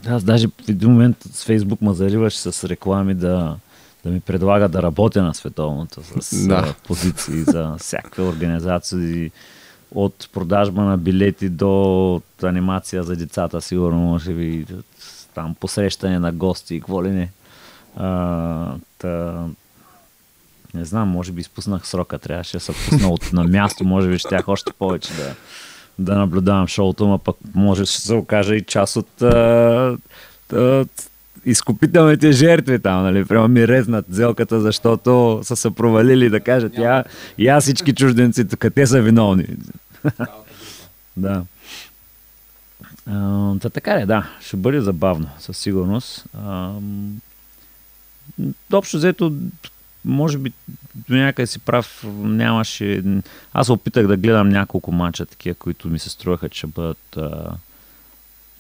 Аз даже в един момент с Фейсбук ме зариваше с реклами да, да ми предлага да работя на световното с [LAUGHS] Да. позиции за всякакви организации от продажба на билети до анимация за децата, сигурно може би там посрещане на гости и какво ли не. А, та, не знам, може би изпуснах срока, трябваше да се пусна от на място, може би щях още повече да, да наблюдавам шоуто, но пък може да се окаже и част от а, а, изкупителните жертви там, нали? Прямо ми резнат зелката, защото са се провалили да кажат, я, я всички чужденци тук, те са виновни. [LAUGHS] да. А, та така е, да, ще бъде забавно, със сигурност. А, общо взето, може би до някъде си прав, нямаше... Аз опитах да гледам няколко мача, такива, които ми се струваха, че бъдат а,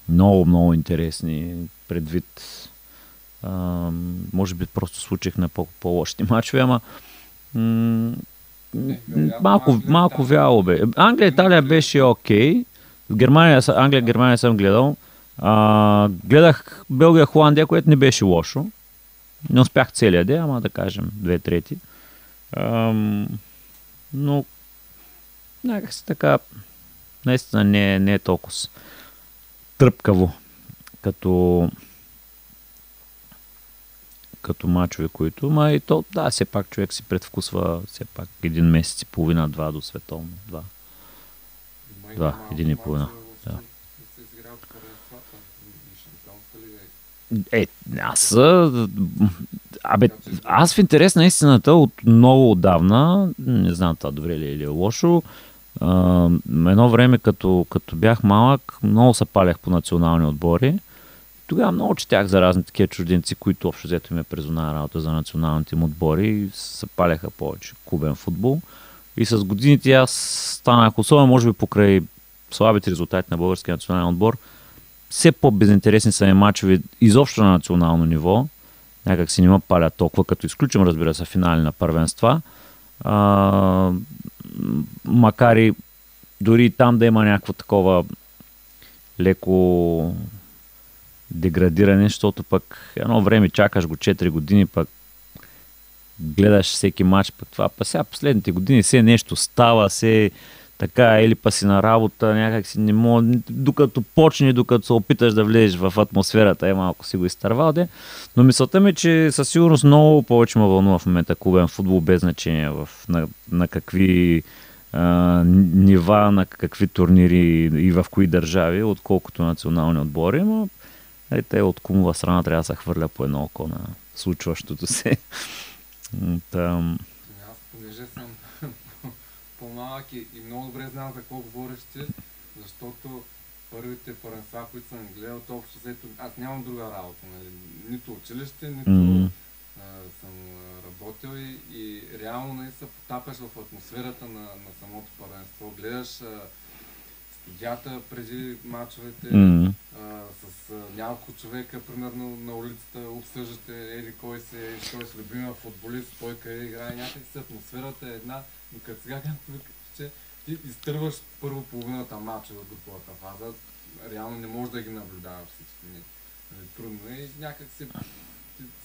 много, много интересни предвид. А, може би просто случих на по- по-лошите мачове, ама м- м- малко, малко вяло бе. Англия, Италия беше окей. В Германия, Англия, Германия съм гледал. А, гледах Белгия, Холандия, което не беше лошо. Не успях целия ден, ама да кажем две трети. Ам, но някак си така наистина не, не е толкова тръпкаво като като мачове, които, ма и то, да, все пак човек си предвкусва все пак един месец и половина, два до световно, два. Два, един и половина, Е, аз... Абе, аз в интерес на истината от много отдавна, не знам това добре ли е или е лошо, а, едно време като, като бях малък, много се палях по национални отбори. Тогава много четях за разни такива чужденци, които общо взето им е презона работа за националните им отбори и се паляха повече клубен футбол. И с годините аз станах, особено може би покрай слабите резултати на българския национален отбор, все по-безинтересни са ми мачове изобщо на национално ниво. Някак си не ме палят толкова, като изключим, разбира се, финали на първенства. А, макар и дори там да има някакво такова леко деградиране, защото пък едно време чакаш го 4 години, пък гледаш всеки матч, пък това, па сега последните години все нещо става, все така, или па си на работа, някак си не мога, докато почне, докато се опиташ да влезеш в атмосферата, е малко си го изтървал, де. Но мисълта ми, е, че със сигурност много повече ме вълнува в момента клубен футбол, без значение в, на, на какви а, нива, на какви турнири и в кои държави, отколкото национални отбори, но нали, те от кумова страна трябва да се хвърля по едно око на случващото се. [LAUGHS] Там, Аз понеже съм по-малък и, и много добре знам за какво говориш ти, защото първите първенства, които съм гледал, то общо взето, аз нямам друга работа. Нали. нито училище, нито М. а, съм работил и, и реално не се потапяш в атмосферата на, на самото първенство. Гледаш а, студията преди мачовете, М. а, с а, няколко човека, примерно на улицата, обсъждате еди кой се, еди кой се любимия футболист, той къде играе, някак си атмосферата е една, но като сега както викаш, че ти изтърваш първо половината матча в груповата фаза, реално не можеш да ги наблюдава всички. Не. Нали, трудно е и някак се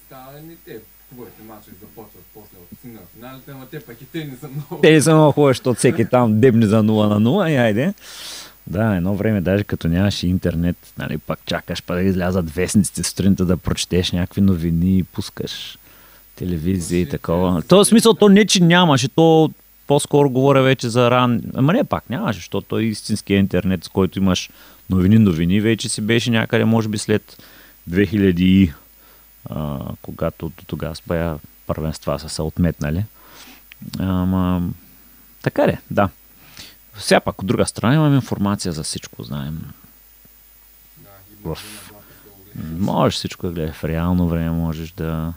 става не те хубавите мачове започват после от си на финалите, ама те пък и те не са много. Те не са много хубави, защото всеки там дебни за 0 на 0 и айде. Да, едно време, даже като нямаш интернет, нали, пак чакаш, па да излязат вестниците сутринта да прочетеш някакви новини и пускаш телевизия и такова. те, В този смисъл, то не, че нямаше, то по-скоро говоря вече за ран... Ама не, пак нямаше, защото той е истинския интернет, с който имаш новини, новини, вече си беше някъде, може би след 2000 и, а, когато до тогава с бая първенства са се отметнали. Ама, така де, да. Сега пак от друга страна имаме информация за всичко, знаем. Да, В-. Можеш всичко да гледаш в реално време, можеш да...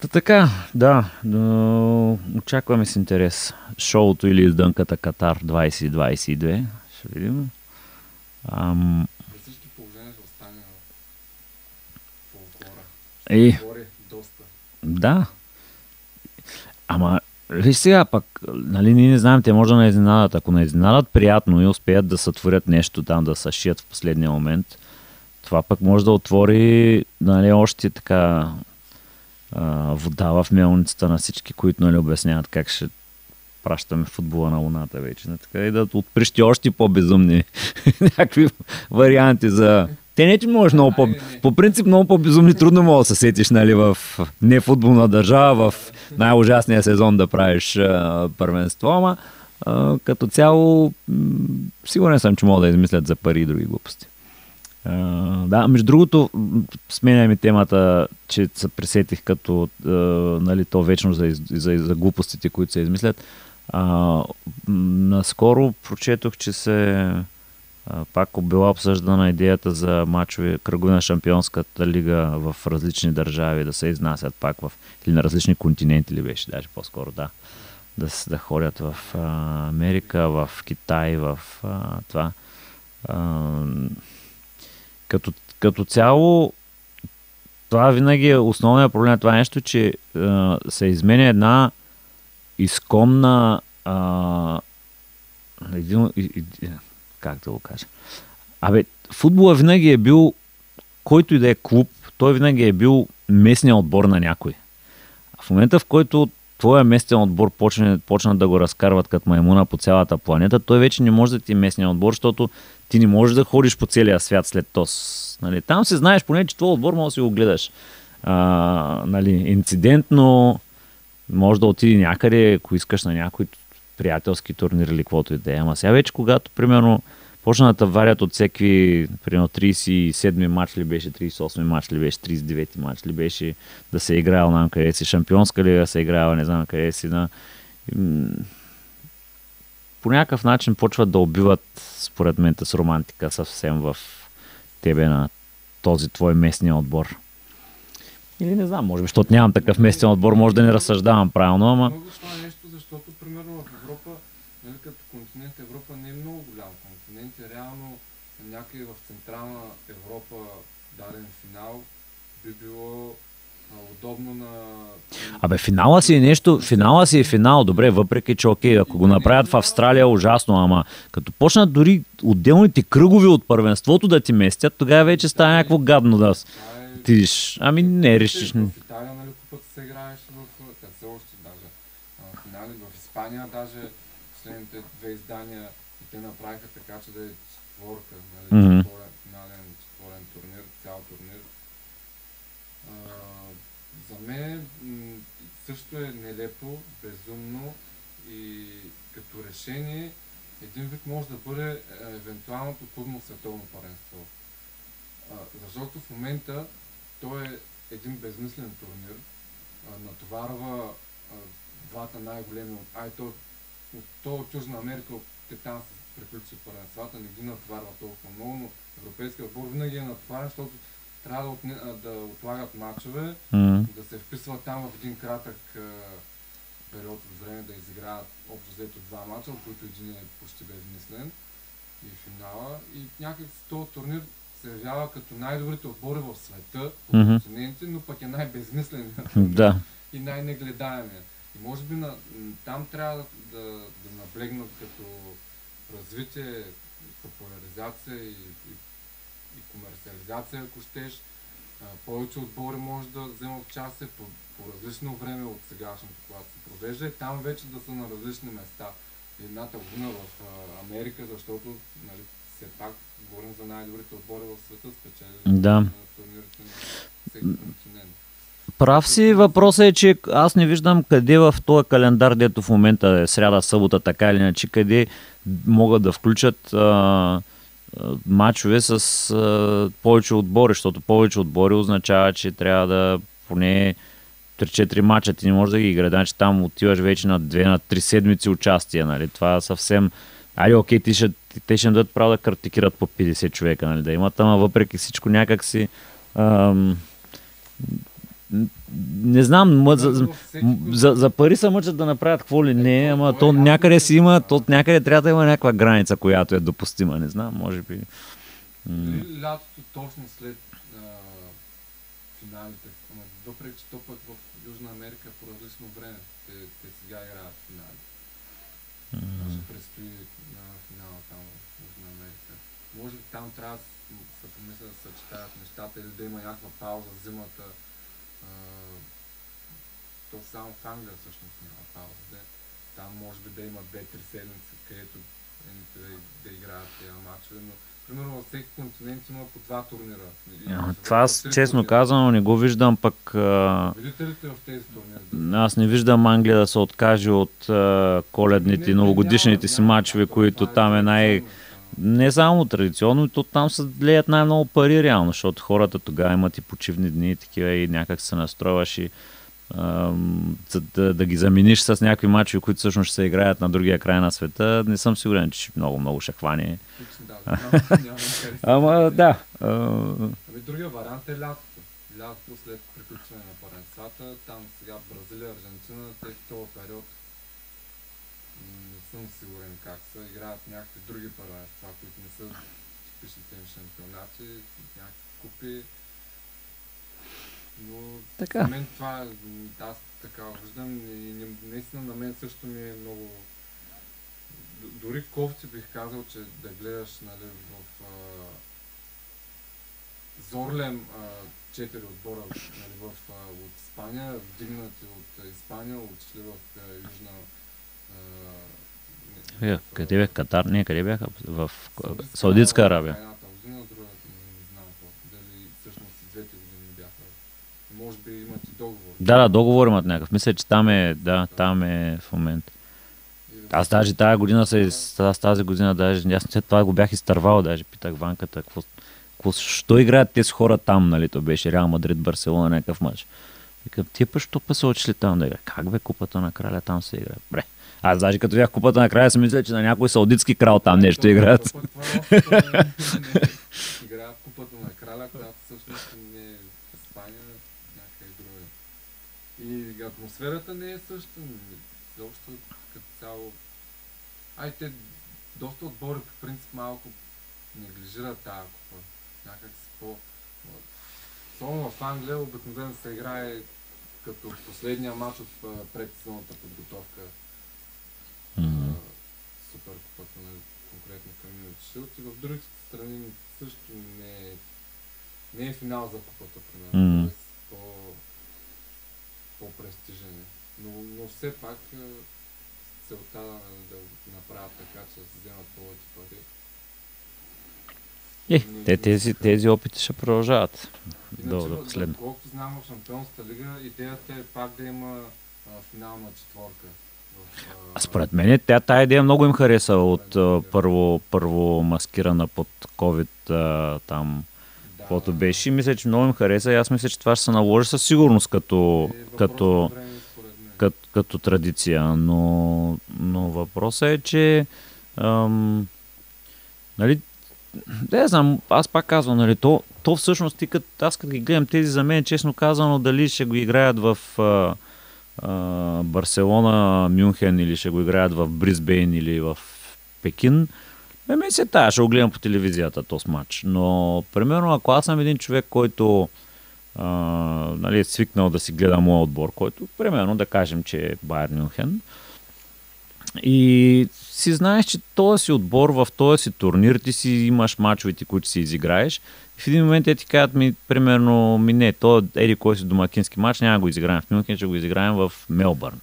Та така, да, но очакваме с интерес шоуто или издънката Катар 2022. Ще видим. Ам, При всички положения ще остане фолклора. и, Говори доста. да. Ама, виж сега пък, нали, ние не знаем, те може да не изненадат. Ако не изненадат приятно и успеят да сътворят нещо там, да съшият в последния момент, това пък може да отвори нали, още така а, вода в мелницата на всички, които нали, обясняват как ще пращаме футбола на Луната вече. Не, така и да отприщи още по-безумни [LAUGHS] някакви варианти за... Те не, че можеш много по... По принцип много по-безумни трудно мога да се сетиш нали, в нефутболна държава, в най-ужасния сезон да правиш а, първенство, ама а, като цяло м- сигурен съм, че могат да измислят за пари и други глупости. Да, между другото, сменяме темата, че се пресетих като а, нали, то вечно за, за, за глупостите, които се измислят. А, наскоро прочетох, че се а, пак била обсъждана идеята за мачове кръгове на Шампионската лига в различни държави, да се изнасят пак в, или на различни континенти ли беше, даже по-скоро, да. Да, да ходят в а, Америка, в Китай, в а, това. А, като, като цяло, това винаги е основният проблем на това нещо, че а, се изменя една изкомна а, един, как да го кажа? Абе, футбола винаги е бил, който и да е клуб, той винаги е бил местния отбор на някой. А в момента, в който твоя местен отбор почне, почнат да го разкарват като маймуна по цялата планета, той вече не може да ти е местния отбор, защото ти не можеш да ходиш по целия свят след ТОС. Нали, там се знаеш поне, че твой отбор може да си го гледаш. А, нали, инцидентно може да отиде някъде, ако искаш на някой приятелски турнир или каквото и да е. Ама сега вече, когато, примерно, почнат да варят от всеки, примерно 37 матч ли беше, 38 матч ли беше, 39 матч ли беше, да се е играл на къде си, шампионска лига се е не знам къде си, на... по някакъв начин почват да убиват, според мен, с романтика съвсем в тебе на този твой местния отбор. Или не знам, може би, защото нямам такъв местен отбор, може да не разсъждавам правилно, ама... Много това нещо, защото примерно в Европа, нали, като континент Европа не е много голям континент и реално някъде в Централна Европа даден финал би било удобно на... Абе, финала си е нещо, финала си е финал, добре, въпреки че окей, ако го направят в Австралия, ужасно, ама като почнат дори отделните кръгови от първенството да ти местят, тогава вече става някакво гадно да отидеш. Ами не решиш. В Италия, нали, купата се играеше в... Все още даже. Финали в Испания даже последните две издания и те направиха така, че да е четворка, нали, Мгм. четворен, финален четворен турнир, цял турнир. А, за мен също е нелепо, безумно и като решение един вид може да бъде е, евентуалното клубно световно паренство. Защото в момента той е един безмислен турнир, натоварва двата най-големи от... Ай, то, от, то от Южна Америка, те там се приключи първенствата, не ги натоварва толкова много, но европейския отбор винаги е натоварен, защото трябва да, отне, да отлагат мачове, М. да се вписват там в един кратък а, период от време да изиграят общо взето два мача, от които един е почти безмислен и финала. И някак този турнир се явява като най-добрите отбори в света по континенти, но пък е най-безмислен [LAUGHS] Да. и най-негледаемия. И може би на, там трябва да, да, да наблегнат като развитие, популяризация и, и, и комерциализация, ако щеш. Повече отбори може да вземат участие по, по различно време от сегашното, когато се провежда и там вече да са на различни места. Едната година в Америка, защото нали, все пак говорим за най-добрите отбори в света, спечели Да. турнирите на всеки континент. Прав си, въпросът е, че аз не виждам къде в този календар, дето в момента е сряда, събота, така или иначе, къде могат да включат а, а, матчове с а, повече отбори, защото повече отбори означава, че трябва да поне 3-4 мача ти не можеш да ги играе, значи там отиваш вече на 2 на 3 седмици участие, нали? Това съвсем... Айде, окей, ти ще, те ще дадат право да картикират по 50 човека, нали, да имат, ама въпреки всичко някак си... Ам, не знам, ма, за, за, за, пари се мъчат да направят какво ли не, ама то някъде си има, то някъде трябва да има някаква граница, която е допустима, не знам, може би. Дали лятото точно след а, финалите, ама въпреки че то пък в Южна Америка по различно време, те, те сега играят финали. м, Ще предстои на финала там в Южна Америка. Може би там трябва да се помисля да съчетаят нещата или да има някаква пауза зимата. То само в Англия всъщност няма пауза. Там може би да има 2-3 седмици, където едните да, да играят тези мачове, но примерно във всеки континент има по два турнира. И- а, Това аз, честно турнира. казано, не го виждам пък... а, Видите ли в тези турнири? Аз не виждам Англия да се откаже от а, коледните и Не, новогодишните няма- си няма матчове, такова, които е там е най... там. Не само традиционно, то там се леят най-много пари реално, защото хората тогава имат и почивни дни такива и някак се настройваш и за да, да ги замениш с някакви мачове, които всъщност ще се играят на другия край на света, не съм сигурен, че много, много ще хване. Да. Ама да. Ами другия вариант е лятото. Лятото след приключване на първенствата, там сега Бразилия, Аржентина, те в този период съм сигурен как са, играят някакви други първенства, които не са типичните им шампионати, някакви купи. Но Така. за мен това, е, аз така виждам и наистина на мен също ми е много дори кофти бих казал, че да гледаш нали, в а, Зорлем а, четири отбора нали, в, а, от Испания, вдигнати от Испания, отишли в а, Южна а, е, къде бе? Катар? Не, къде бяха? В Саудитска Арабия. Едната година, другата не знам. Дали всъщност и двете години бяха. Може би имат и договор. Да, да, договор имат някакъв. Мисля, че там е, да, там е в момента. Да Аз даже тази година се, аз тази година даже, аз това го бях изтървал, даже питах Ванката, какво, какво, що играят тези хора там, нали, то беше Реал Мадрид, Барселона, някакъв матч. Викам, тия път, що па са отишли там да играят? Как бе, купата на краля там се играе? Бре. Аз даже като бях купата на краля, си мисля, че на някой саудитски крал там нещо играят. е не- Играят купата на краля, която всъщност не е Испания, някъде друга. И атмосферата не е същата. Изобщо като цяло. Ай, те доста отбори по принцип малко неглижират тази купа. Някак си по... Особено в Англия обикновено се играе като последния матч от предсезонната подготовка. М. Суперкупата на конкретно Камил Шилд и в другите страни също не е, не е финал за купата, примерно. Тоест по, по-престижен е. Но, но все пак е, целта е да направят така, че да се вземат повече пари. Е, те, тези, тези опити ще продължават. Иначе, до последно. колкото знам в Шампионската лига, идеята е пак да има а, финална четворка. А, според мен тя, тая идея много им хареса от първо, първо маскирана под COVID там, каквото беше. Мисля, че много им хареса и аз мисля, че това ще се наложи със сигурност като, е като, време, като, като традиция. Но, но въпросът е, че ам, нали, я знам, аз пак казвам, нали, то, то всъщност, ти като, аз като ги гледам тези за мен, честно казано, дали ще го играят в а, Барселона, Мюнхен или ще го играят в Брисбейн или в Пекин, ме ми се тая, ще го гледам по телевизията този матч. Но, примерно, ако аз съм един човек, който а, нали, е свикнал да си гледа моят отбор, който, примерно, да кажем, че е Байер Мюнхен, и си знаеш, че този отбор в този си турнир, ти си имаш мачовете, които си изиграеш. В един момент те ти казват ми, примерно, ми не, то еди кой си домакински матч, няма го изиграем в Мюнхен, ще го изиграем в Мелбърн.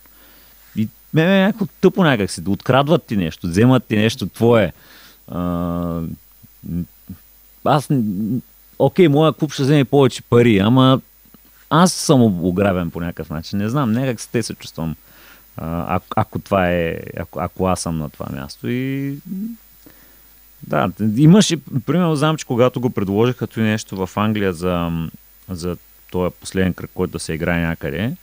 И ме е някакво тъпо някак си, открадват ти нещо, вземат ти нещо твое. А, аз, окей, моя клуб ще вземе повече пари, ама аз съм ограбен по някакъв начин. Не знам, някак се те се чувствам а, ако това е, ако, ако аз съм на това място. И да, имаше, примерно знам, че когато го предложиха като нещо в Англия за, за този последен кръг, който да се играе някъде,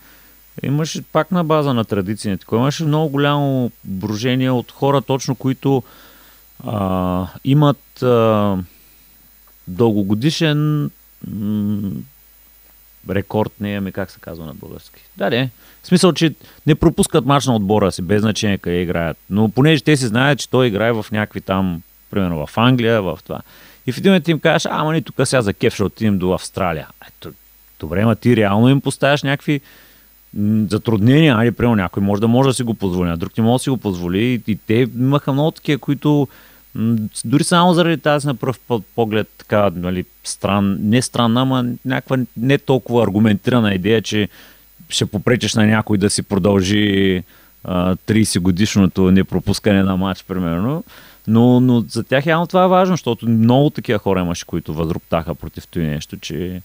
имаше пак на база на традициите. Имаше много голямо брожение от хора, точно които а, имат а, дългогодишен м- рекорд, не ами как се казва на български. Да, не. В смисъл, че не пропускат мач на отбора си, без значение къде играят. Но понеже те си знаят, че той играе в някакви там, примерно в Англия, в това. И в един момент им кажеш, ама ни тук сега за кеф ще отидем до Австралия. Ето, добре, ма ти реално им поставяш някакви затруднения, али, примерно някой може да може да си го позволи, а друг не може да си го позволи. И, и те имаха много такива, които дори само заради тази на пръв поглед така, нали, стран, не странна, ама някаква не толкова аргументирана идея, че ще попречеш на някой да си продължи а, 30 годишното непропускане на матч, примерно. Но, но за тях явно това е важно, защото много такива хора имаше, които възруптаха против това нещо, че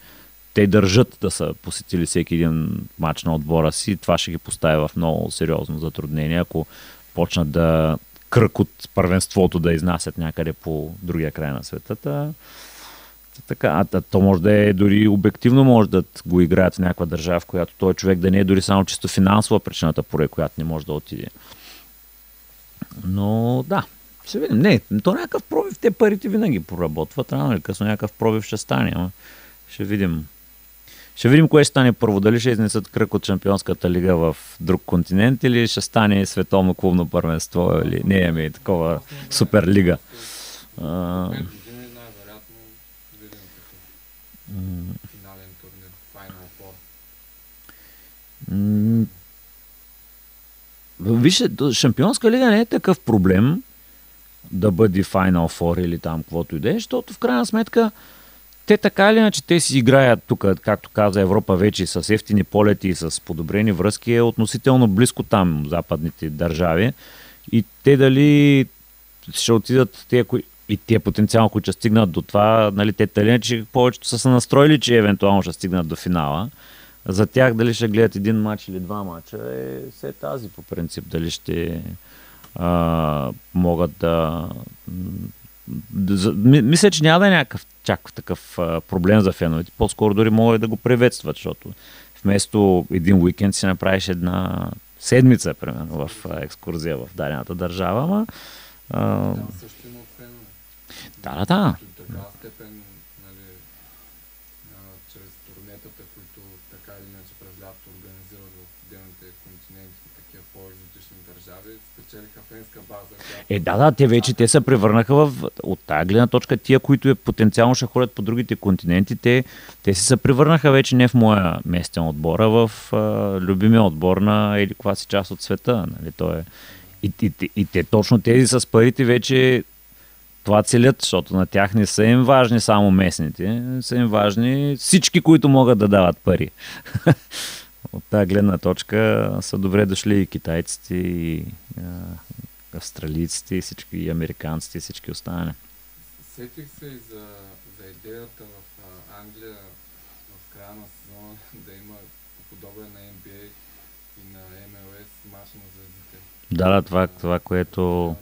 те държат да са посетили всеки един матч на отбора си. Това ще ги поставя в много сериозно затруднение, ако почнат да кръг от първенството да изнасят някъде по другия край на света. Така, а то може да е дори обективно може да го играят в някаква държава, в която той човек да не е дори само чисто финансова причината, поради която не може да отиде. Но да, ще видим. Не, то някакъв пробив, те парите винаги проработват, рано или късно някакъв пробив ще стане, ама ще видим. Ще видим кое ще стане първо. Дали ще изнесат кръг от Шампионската лига в друг континент или ще стане световно клубно първенство или не, ами такова супер лига. финален турнир, Final Four? Вижте, Шампионска лига не е такъв проблем да бъде Final Four или там каквото и да е, защото в крайна сметка те така или иначе те си играят тук, както каза Европа вече с ефтини полети и с подобрени връзки е относително близко там, западните държави. И те дали ще отидат те, кои, и те потенциално, които ще стигнат до това, нали, те тали, че повечето са се настроили, че евентуално ще стигнат до финала. За тях дали ще гледат един матч или два матча е все тази по принцип. Дали ще а, могат да... мисля, че няма да е някакъв чак такъв а, проблем за феновете. По-скоро дори могат да го приветстват, защото вместо един уикенд си направиш една седмица, примерно, в екскурзия в дадената държава, ама а, също има да, да, да. До такава степен, нали, а, чрез турнетата, които така или иначе през лято организират в отделните континенти, такива по-екзотични държави, спечелиха фенска база. Която... Е, да, да, те вече те се превърнаха в, от тази гледна точка, тия, които е потенциално ще ходят по другите континенти, те, те си се превърнаха вече не в моя местен отбор, а в а, любимия отбор на или каква си част от света. Нали? То е, и, и, и, и те точно тези с парите вече това целят, защото на тях не са им важни само местните, са им важни всички, които могат да дават пари. [LAUGHS] От тази гледна точка са добре дошли и китайците, и а, австралийците, и всички и американците, и всички останали. Сетих се и за, за идеята в а, Англия в края на сезона [LAUGHS] да има подобен на NBA и на MLS мач на звездите. Да, да, това, това което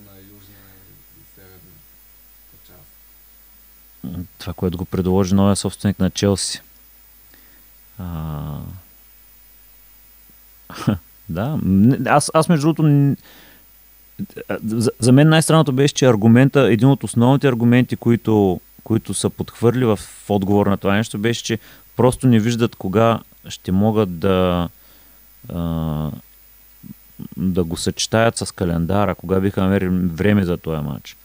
това, което го предложи новия собственик на Челси. А... [LAUGHS] да, аз, аз между другото за, за мен най-странното беше, че аргумента, един от основните аргументи, които които са подхвърли в отговор на това нещо, беше, че просто не виждат кога ще могат да да го съчетаят с календара, кога биха намерили време за този матч.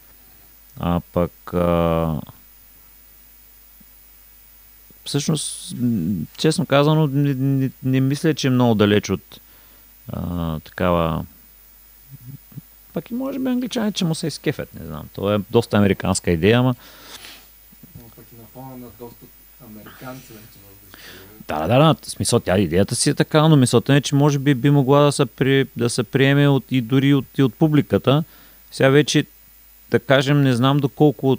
А пък а, всъщност, честно казано, не, не, не мисля, че е много далеч от а, такава пък и може би англичани, че му се изкефят, не знам. Това е доста американска идея, ама... Но пък и на фона на доста американци вече да, да, да, смисъл, тя идеята си е така, но мисълта е, че може би би могла да се, при, да се приеме от, и дори от, и от публиката. Сега вече, да кажем, не знам доколко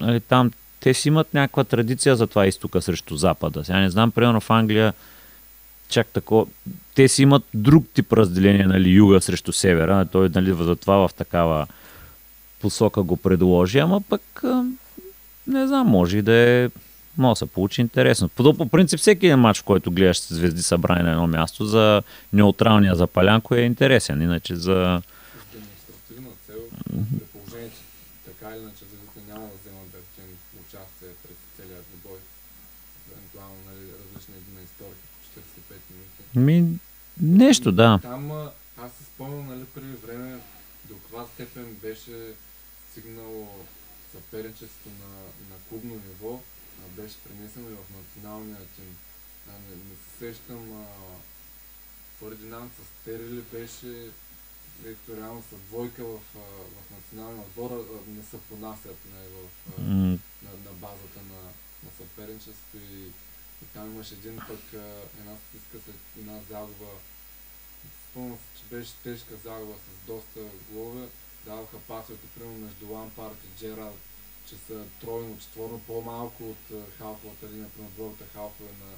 нали, там те си имат някаква традиция за това изтока срещу запада. Сега не знам, примерно в Англия чак тако. Те си имат друг тип разделение, нали, юга срещу севера. Той, нали, затова в такава посока го предложи, ама пък не знам, може и да е може да се получи интересно. По, по принцип всеки един матч, в който гледаш звезди събрани на едно място, за неутралния за Палянко е интересен, иначе за... Демонстративна цел, при положение, че така или иначе звездите няма да вземат да участие през целият бой, евентуално нали, различни една история, 45 минути. Ми, нещо, да. Там аз се спомням, нали, преди време, до каква степен беше стигнало съперничеството на, на клубно ниво, беше пренесено и в националния тим. А, не, не се сещам, а, Фердинанд с Терели беше ето реално са двойка в, в националния отбор, не се понасят не, в, mm. на, на, базата на, на съперничество и, и там имаше един пък една стиска след една загуба. Спомням се, че беше тежка загуба с доста голове. Даваха пасовете, примерно между Лампарт и Джералд че са тройно, четворно по-малко от халфовата линия, на двойната халфове на,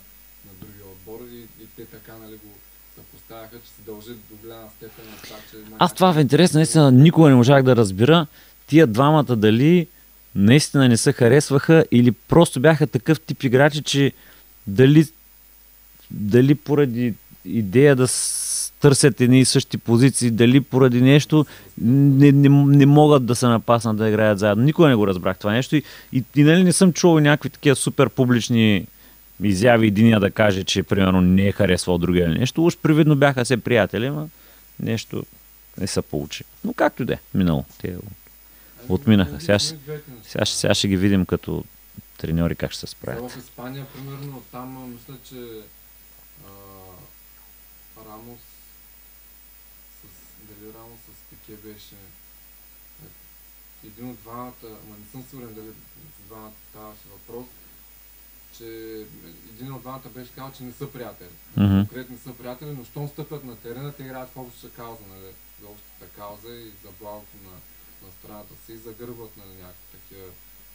на другия отбор и, и те така нали, го съпоставяха, че се дължи до голяма степен на това, че... Аз това в интерес наистина никога не можах да разбира тия двамата дали наистина не се харесваха или просто бяха такъв тип играчи, че дали, дали поради идея да търсят едни и същи позиции, дали поради нещо не, не, не могат да се напаснат да играят заедно. Никога не го разбрах това нещо и, и, и нали не съм чувал някакви такива супер публични изяви единия да каже, че примерно не е харесвал другия нещо. Уж привидно бяха се приятели, но нещо не се получи. Но както и да е, минало. Те отминаха. Сега, сега, сега ще ги видим като треньори как ще се справят. В Испания, примерно, там мисля, че а, Рамос Пике беше един от двамата, ама не съм сигурен дали с двамата ставаше въпрос, че един от двамата беше казал, че не са приятели. Mm-hmm. Конкретно не са приятели, но щом стъпят на терена, те играят в общата кауза, нали? За общата кауза и за благото на, на страната си и загърбват на нали, някакви такива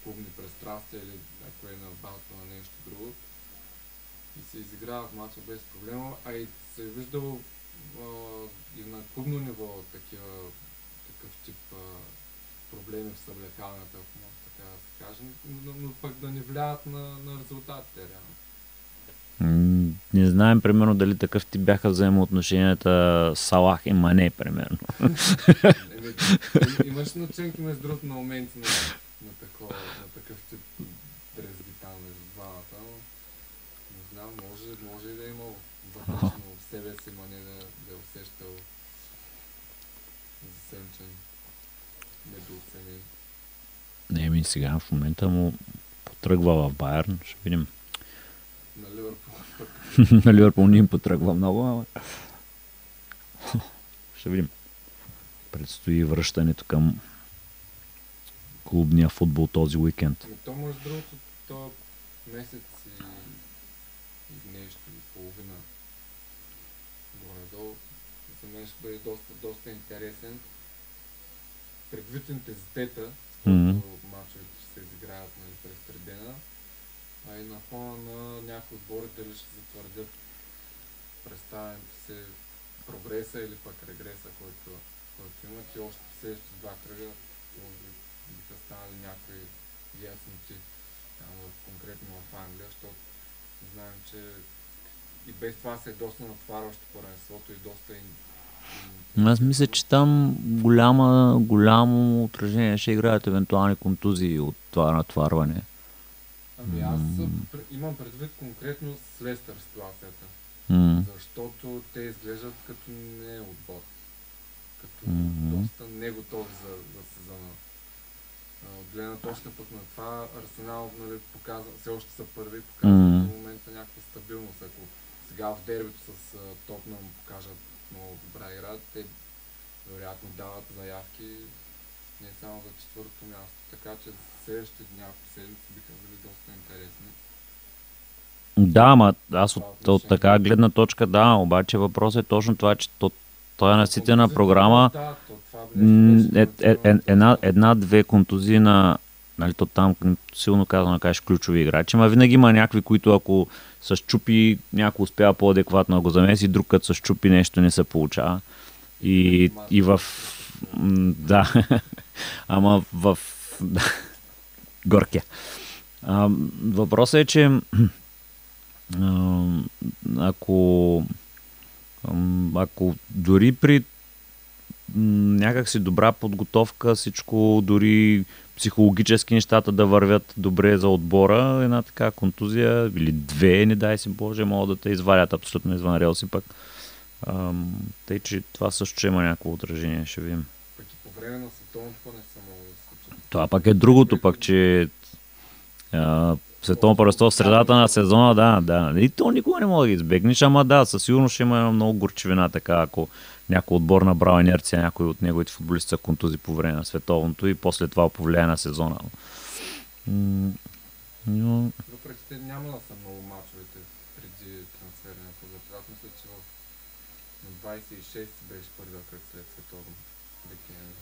клубни престрастия или ако е на базата на нещо друго. И се изиграват мача без проблема, а и се е виждало и на клубно ниво такива, такъв тип а, проблеми в съблекалната, ако може така да се каже, но, но пък да не влияят на, на резултатите реално. Не знаем, примерно, дали такъв ти бяха взаимоотношенията Салах и Мане, примерно. [LAUGHS] Имаш начинки, между другото, на моменти на, такова, на такъв тип дрезги там между двамата, но не знам, може, може и да е имало вътрешно в себе си Мане да, усещал засенчен, недооценен. Не, ми сега в момента му потръгва в Байерн, ще видим. На Ливърпул [LAUGHS] [LAUGHS] На Ливърпул не им потръгва много, ама... [LAUGHS] ще видим. Предстои връщането към клубния футбол този уикенд. И то, между другото, то месец и, и нещо, и половина горе-долу за мен ще бъде доста, доста интересен. Предвид интензитета, с който mm-hmm. мачовете ще се изиграят нали, през средена, а и на фона на някои отбори дали ще затвърдят представянето се прогреса или пък регреса, който, който имат и още следващите два кръга биха станали някои ясноти в, конкретно в Англия, защото знаем, че и без това се е доста натварващо първенството и доста Аз мисля, че там голяма, голямо отражение ще играят евентуални контузии от това натварване. Ами аз имам предвид конкретно с Лестър ситуацията. М. Защото те изглеждат като не отбор. Като Мгм. доста не готови за, за сезона. От гледна точка пък на това Арсенал нали, показва, все още са първи, показват Мгм. в момента някаква стабилност. Ако сега в дербито с Тотнам покажат много добра игра, те вероятно дават заявки не само за четвърто място. Така че следващите няколко седмици биха били доста интересни. Да, ама аз от, от отношение. така гледна точка, да, обаче въпросът е точно това, че то, той е наситена програма. Е, е, е, една-две контузии на, нали, то там силно казано кажеш ключови играчи, ма винаги има някакви, които ако се щупи, някой успява по-адекватно да го замеси, друг като се щупи нещо не се получава. И, и в... Да, [LAUGHS] ама в... [LAUGHS] А, въпросът е, че [CLEARS THROAT] ако ако дори при някакси добра подготовка, всичко, дори психологически нещата да вървят добре за отбора, една така контузия или две, не дай си Боже, могат да те извадят абсолютно извън релси пък. Ам, тъй, че това също ще има някакво отражение, ще видим. Пък и по време на световното не са много да. Това пък е другото, пък, че а, световно първенство в средата на сезона, да, да. И то никога не мога да ги избегнеш, ама да, със сигурност ще има много горчевина, така, ако някой отбор набрал инерция, някой от неговите футболисти са контузи по време на световното и после това повлияе на сезона. Но, Въпреки няма да са много мачовете преди трансферния пазар. Аз мисля, че в на 26 беше първия кръг след световно декември.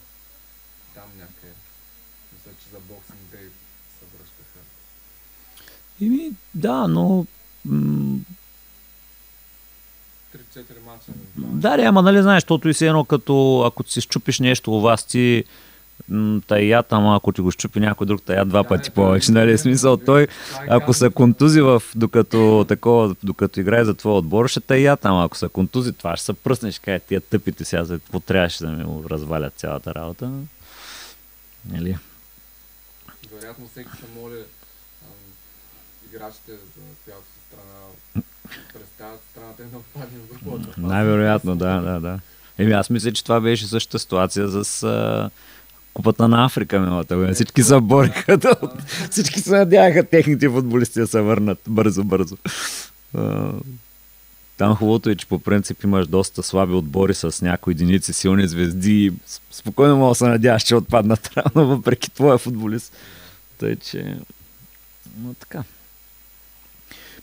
Там някъде. Мисля, че за Boxing Day се връщаха. Ими, да, но м, 3-4 мача. евентуално. Да, ама нали знаеш, защото и си едно като ако си щупиш нещо у вас ти таят, ама ако ти го щупи някой друг тая два пъти повече, нали? не, Смисъл той, е ако са контузи в, докато, такова, докато играе за твоя отбор, ще таят, ама ако са контузи, това ще се пръснеш, ще тия тъпите сега, за какво трябваше да ми го развалят цялата работа. Нали? Вероятно всеки се моли играчите, която си страна представят страната да отпадне в групата. Най-вероятно, да, да, да. Еми аз мисля, че това беше същата ситуация с а, Купата на Африка миналата година. Всички се бориха да, Всички се надяваха техните футболисти да се върнат бързо-бързо. Там хубавото е, че по принцип имаш доста слаби отбори с някои единици силни звезди спокойно мога да се надяваш, че отпаднат рано, въпреки твоя футболист. Тъй, че... Но така.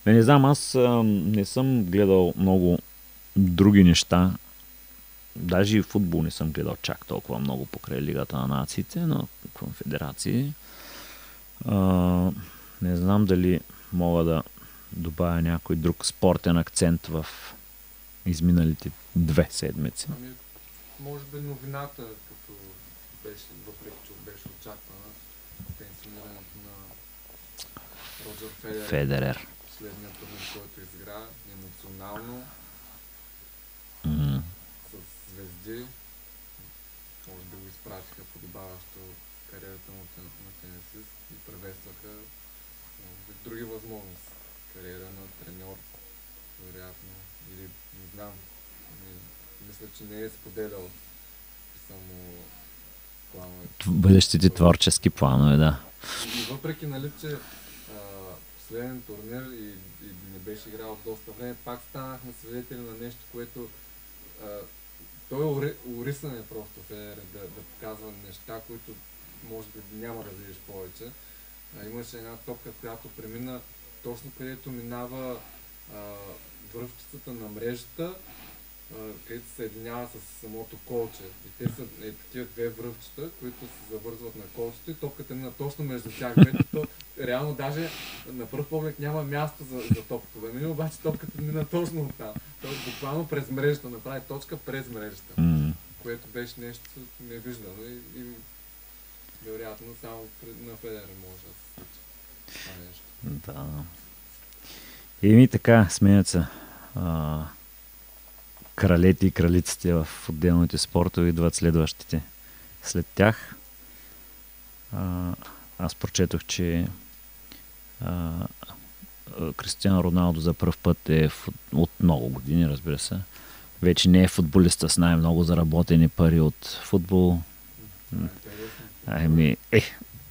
Бе, не знам, аз а, не съм гледал много други неща. Даже и футбол не съм гледал чак толкова много покрай Лигата на нациите, но конфедерации. А, не знам дали мога да добавя някой друг спортен акцент в изминалите две седмици. Ами, може би новината, като беше, въпреки че беше очаквана, пенсионирането на Роджер Федерер. Федерер. Последния турнир, който изигра, емоционално, М, с звезди. Може би го изпратиха подобаващо кариерата му на тенисист и би, други възможности. Кариера на треньор, вероятно, или не знам. Не, мисля, че не е споделял само плановете. Бъдещите творчески планове, да. И въпреки, нали, че последен турнир и, и не беше играл доста време, пак станахме свидетели на нещо, което а, той е ури, урисане просто Федер да, да показва неща, които може би няма да видиш повече. А, имаше една топка, която премина точно където минава а, връвчицата на мрежата, а, където се съединява с самото колче. И те са е, такива две връвчета, които се завързват на колчето и топката мина точно между тях. То, реално даже на пръв поглед няма място за, за топката да мине, обаче топката мина точно от там. Той буквално през мрежата, направи точка през мрежата, М, което беше нещо невиждано и, и вероятно само на Федер може да се случи това нещо. Да. Еми така, сменят се. А, кралете и кралиците в отделните спортове идват следващите. След тях а, аз прочетох, че Кристиан Роналдо за първ път е от много години, разбира се. Вече не е футболиста с най-много заработени пари от футбол. Ами, е,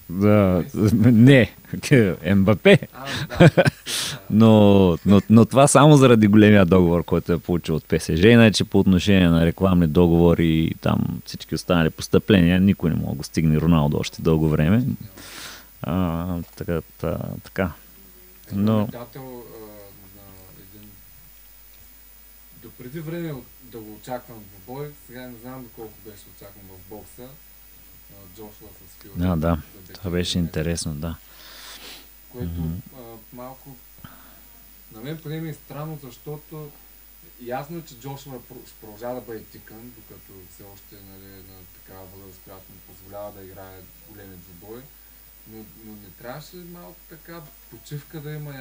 да, не, [LAUGHS] МБП. [LAUGHS] но, но, но това само заради големия договор, който е получил от ПСЖ, иначе по отношение на рекламни договори и там всички останали постъпления, никой не мога да стигне Роналдо още дълго време. А, така, та, така. Но... Допреди време да го очаквам в бой, сега не знам доколко беше очакван в бокса. Джошуа с Фил. А, да. Това беше интересно, да. Което mm-hmm. а, малко на мен поне ми е странно, защото ясно е, че Джошуа ще продължава да бъде тикан, докато все още нали, на такава възраст, която му позволява да играе големи двубой. Но, но не трябваше малко така почивка да има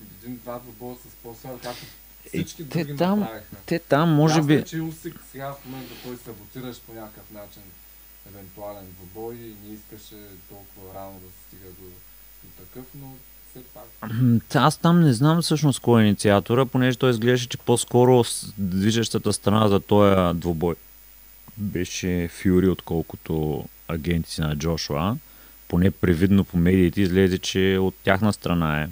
един-два двубоя с по-слаб, както всички те други там, направиха. Те там, може Ясно, би... Е, че Усик сега в момента той саботираш по някакъв начин евентуален двубой и не искаше толкова рано да се стига до, до такъв, но все пак. Аз там не знам всъщност кой е инициатора, понеже той изглеждаше, че по-скоро движещата страна за този двубой беше Фюри, отколкото агенти на Джошуа. Поне привидно по медиите излезе, че от тяхна страна е.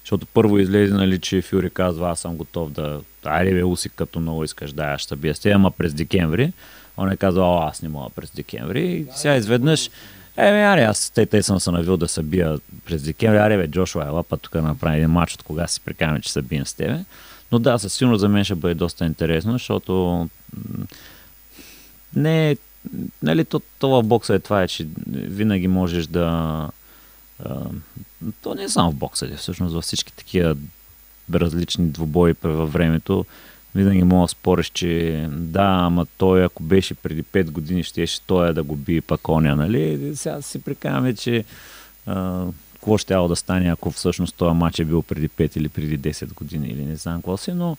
Защото първо излезе, нали, че Фюри казва, аз съм готов да... Айде бе, Усик, като много искаш, да, аз ще бия с ама през декември. Он е казал, аз не мога през декември. И сега изведнъж, Еми, аре, аз те, те съм се навил да се бия през декември. Аре, бе, Джошуа Ела, път тук направи един матч, от кога си прикаме, че се бием с тебе. Но да, със сигурност за мен ще бъде доста интересно, защото не нали, то, това в бокса е това, е, че винаги можеш да... А, то не е само в бокса, е всъщност във всички такива различни двубои във времето винаги мога да спориш, че да, ама той ако беше преди 5 години, ще той да го би пак коня, нали? Сега си прикаваме, че а, какво ще да стане, ако всъщност този матч е бил преди 5 или преди 10 години или не знам какво си, но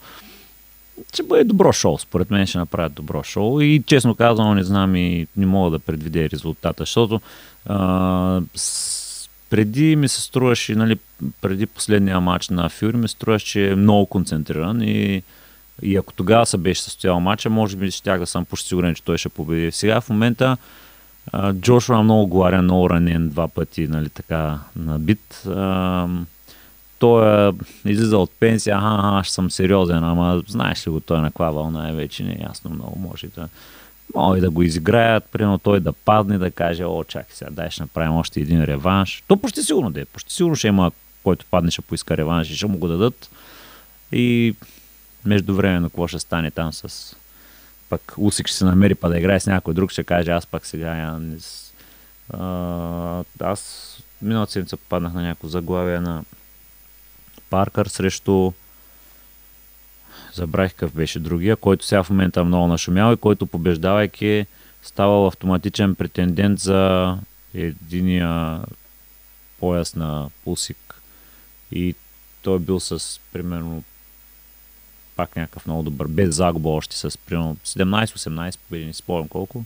ще бъде добро шоу. Според мен ще направят добро шоу и честно казано не знам и не мога да предвидя резултата, защото а, с, преди ми се струваше, нали, преди последния матч на Фюри ми струваше, че е много концентриран и и ако тогава се беше състоял матча, може би щях да съм почти сигурен, че той ще победи. Сега в момента Джошуа е много гларен, много ранен два пъти, нали, така, набит. А, той е излиза от пенсия, аха, аха, ще съм сериозен, ама знаеш ли го, той на каква вълна е вече, не е ясно много, може да може да го изиграят, примерно той да падне, да каже, о, чакай сега, дай ще направим още един реванш. То почти сигурно да е, почти сигурно ще има, който падне, ще поиска реванш и ще му го дадат. И междувременно какво ще стане там с пък Усик ще се намери па да играе с някой друг, ще каже аз пак сега я а, аз миналата седмица попаднах на някакво заглавие на Паркър срещу забравих какъв беше другия, който сега в момента е много нашумял и който побеждавайки ставал автоматичен претендент за единия пояс на Усик. И той е бил с примерно пак някакъв много добър, без загуба още с примерно 17-18 победи, не спомням колко.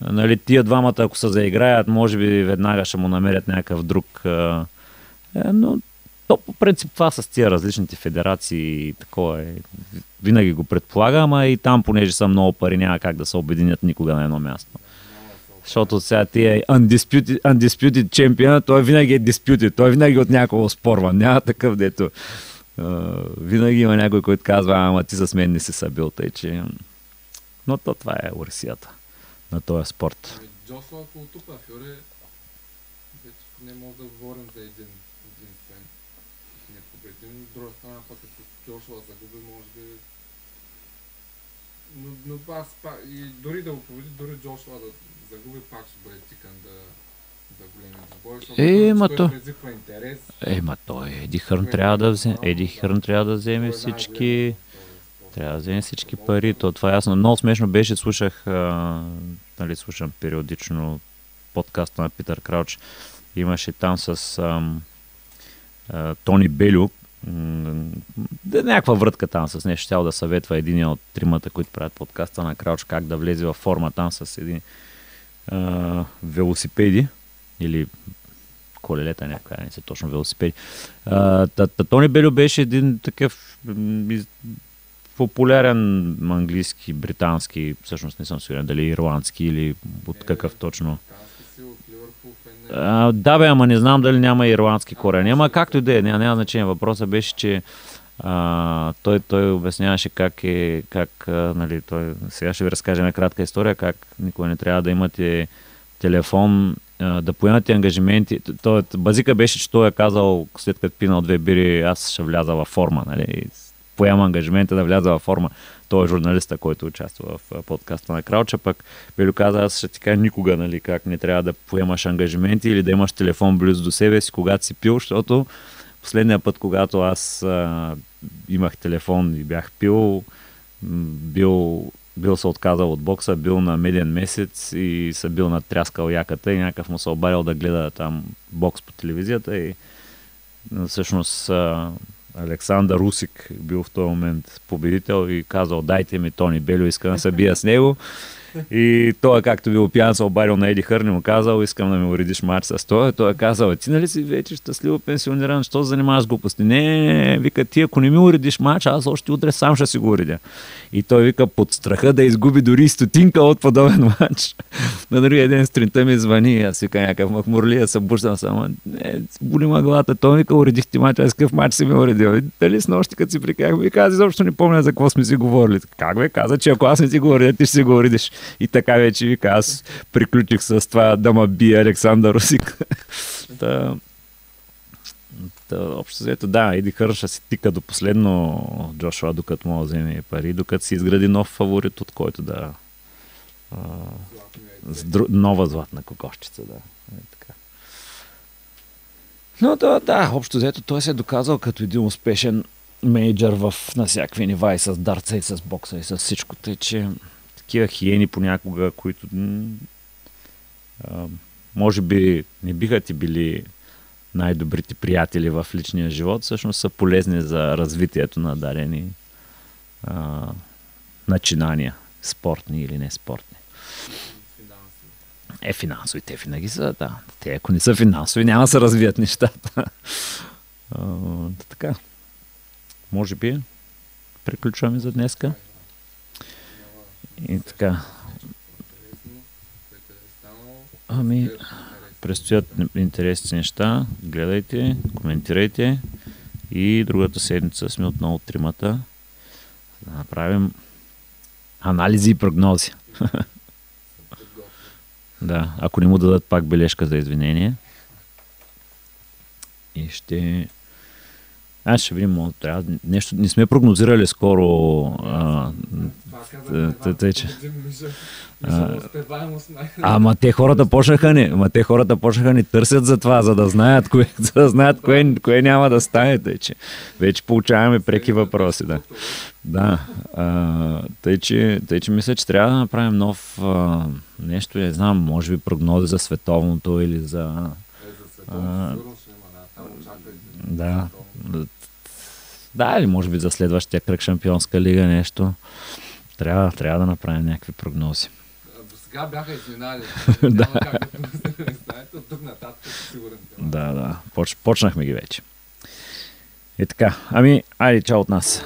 Нали, тия двамата, ако се заиграят, може би веднага ще му намерят някакъв друг. Е, но то по принцип това с тия различните федерации такова е. Винаги го предполага, ама и там, понеже са много пари, няма как да се обединят никога на едно място. Защото сега тия undisputed, undisputed champion, той винаги е disputed, той винаги от някого спорва. Няма такъв, дето винаги има някой, който казва, ама ти с мен не си събил, тъй че... Но то това е урсията на този спорт. Джошуа ако тупа Фюре, не мога да говорим за един единствен непобедим. От друга страна, Джошуа загуби, може би... Но, но аз пак, и дори да го победи, дори Джошуа да загуби, пак ще бъде тикан да, е, ма то... Е, ма той Еди Хърн трябва да вземе, Еди Хърн трябва да вземе всички трябва да вземе всички пари, то това е ясно. Много смешно беше, слушах, а, нали, слушам периодично подкаста на Питър Крауч. Имаше там с а, а, Тони Белю, да, някаква врътка там с нещо. Щял да съветва един от тримата, които правят подкаста на Крауч, как да влезе във форма там с един а, велосипеди или колелета, някаква, не са точно велосипеди. Тони Белю беше един такъв популярен английски, британски, всъщност не съм сигурен дали ирландски или от какъв точно. А, да бе, ама не знам дали няма ирландски корени. Ама както и да е, няма, няма значение. Въпросът беше, че а, той, той обясняваше как е, как, а, нали, той, сега ще ви разкажа една кратка история, как никой не трябва да имате телефон, а, да поемате ангажименти. Той, базика беше, че той е казал, след като пинал две бири, аз ще вляза във форма, нали, поема ангажимента да вляза във форма. Той е журналиста, който участва в подкаста на Крауча, пък Белю каза, аз ще ти кажа никога, нали, как не трябва да поемаш ангажименти или да имаш телефон близо до себе си, когато си пил, защото последния път, когато аз а, имах телефон и бях пил, бил, бил се отказал от бокса, бил на меден месец и се бил натряскал яката и някакъв му се обарил да гледа там бокс по телевизията и всъщност а, Александър Русик бил в този момент победител и казал дайте ми Тони Белю, искам да се бия с него. И той, както ви опиян, се обадил на Еди Хърни, му казал, искам да ми уредиш матч с това. Той е казал, ти нали си вече щастливо пенсиониран, що се занимаваш с глупости? Не, не, вика, ти ако не ми уредиш матч, аз още утре сам ще си го уредя. И той вика, под страха да изгуби дори стотинка от подобен матч. [LAUGHS] на другия ден сутринта ми звъни, аз вика някакъв махмурлия, събуждам само. Не, боли ма главата. Той вика, уредих ти матч, аз какъв матч си ми уредил. И дали с нощи, като си приках, вика, аз изобщо не помня за какво сме си говорили. Как бе, каза, че ако аз не си го уредя, ти ще си го уредиш. И така вече вика, аз приключих с това да ма бие Александър Русик. [LAUGHS] Та, та, общо взето, да, Еди Хърша си тика до последно Джошуа, докато му вземе пари, докато си изгради нов фаворит, от който да а, с дру... нова златна кокошчица, да. Е, така. Но да, да, общо взето той се е доказал като един успешен менеджер в на всякакви нива и с дарца и с бокса и с всичко, тъй че такива хиени понякога, които а, може би не биха ти били най-добрите приятели в личния живот, всъщност са полезни за развитието на дарени а, начинания, спортни или не спортни. Е, финансови, те винаги са, да. Те, ако не са финансови, няма да се развият нещата. А, така. Може би приключваме за днеска. И така. Ами, предстоят интересни неща. Гледайте, коментирайте. И другата седмица сме отново тримата. Да направим анализи и прогнози. [LAUGHS] да, ако не му дадат пак бележка за извинение. И ще аз ще видим, трябва нещо. Не сме прогнозирали скоро. А, тъй, че. Ама те хората почнаха ни, ама те хората почнаха ни търсят за това, за да знаят кое, [LAUGHS] за да знаят кое, кое няма да стане. Тъй, че вече получаваме преки въпроси. Да. Да. А, тъй, че, тъй, че мисля, че трябва да направим нов а, нещо, не знам, може би прогнози за световното или за. А, да. Да, или може би за следващия кръг Шампионска лига нещо. Трябва, трябва да направим някакви прогнози. До сега бяха изненали. [LAUGHS] да. от тук нататък сигурен. Да, да. Поч, почнахме ги вече. И така. Ами, айде, чао от нас.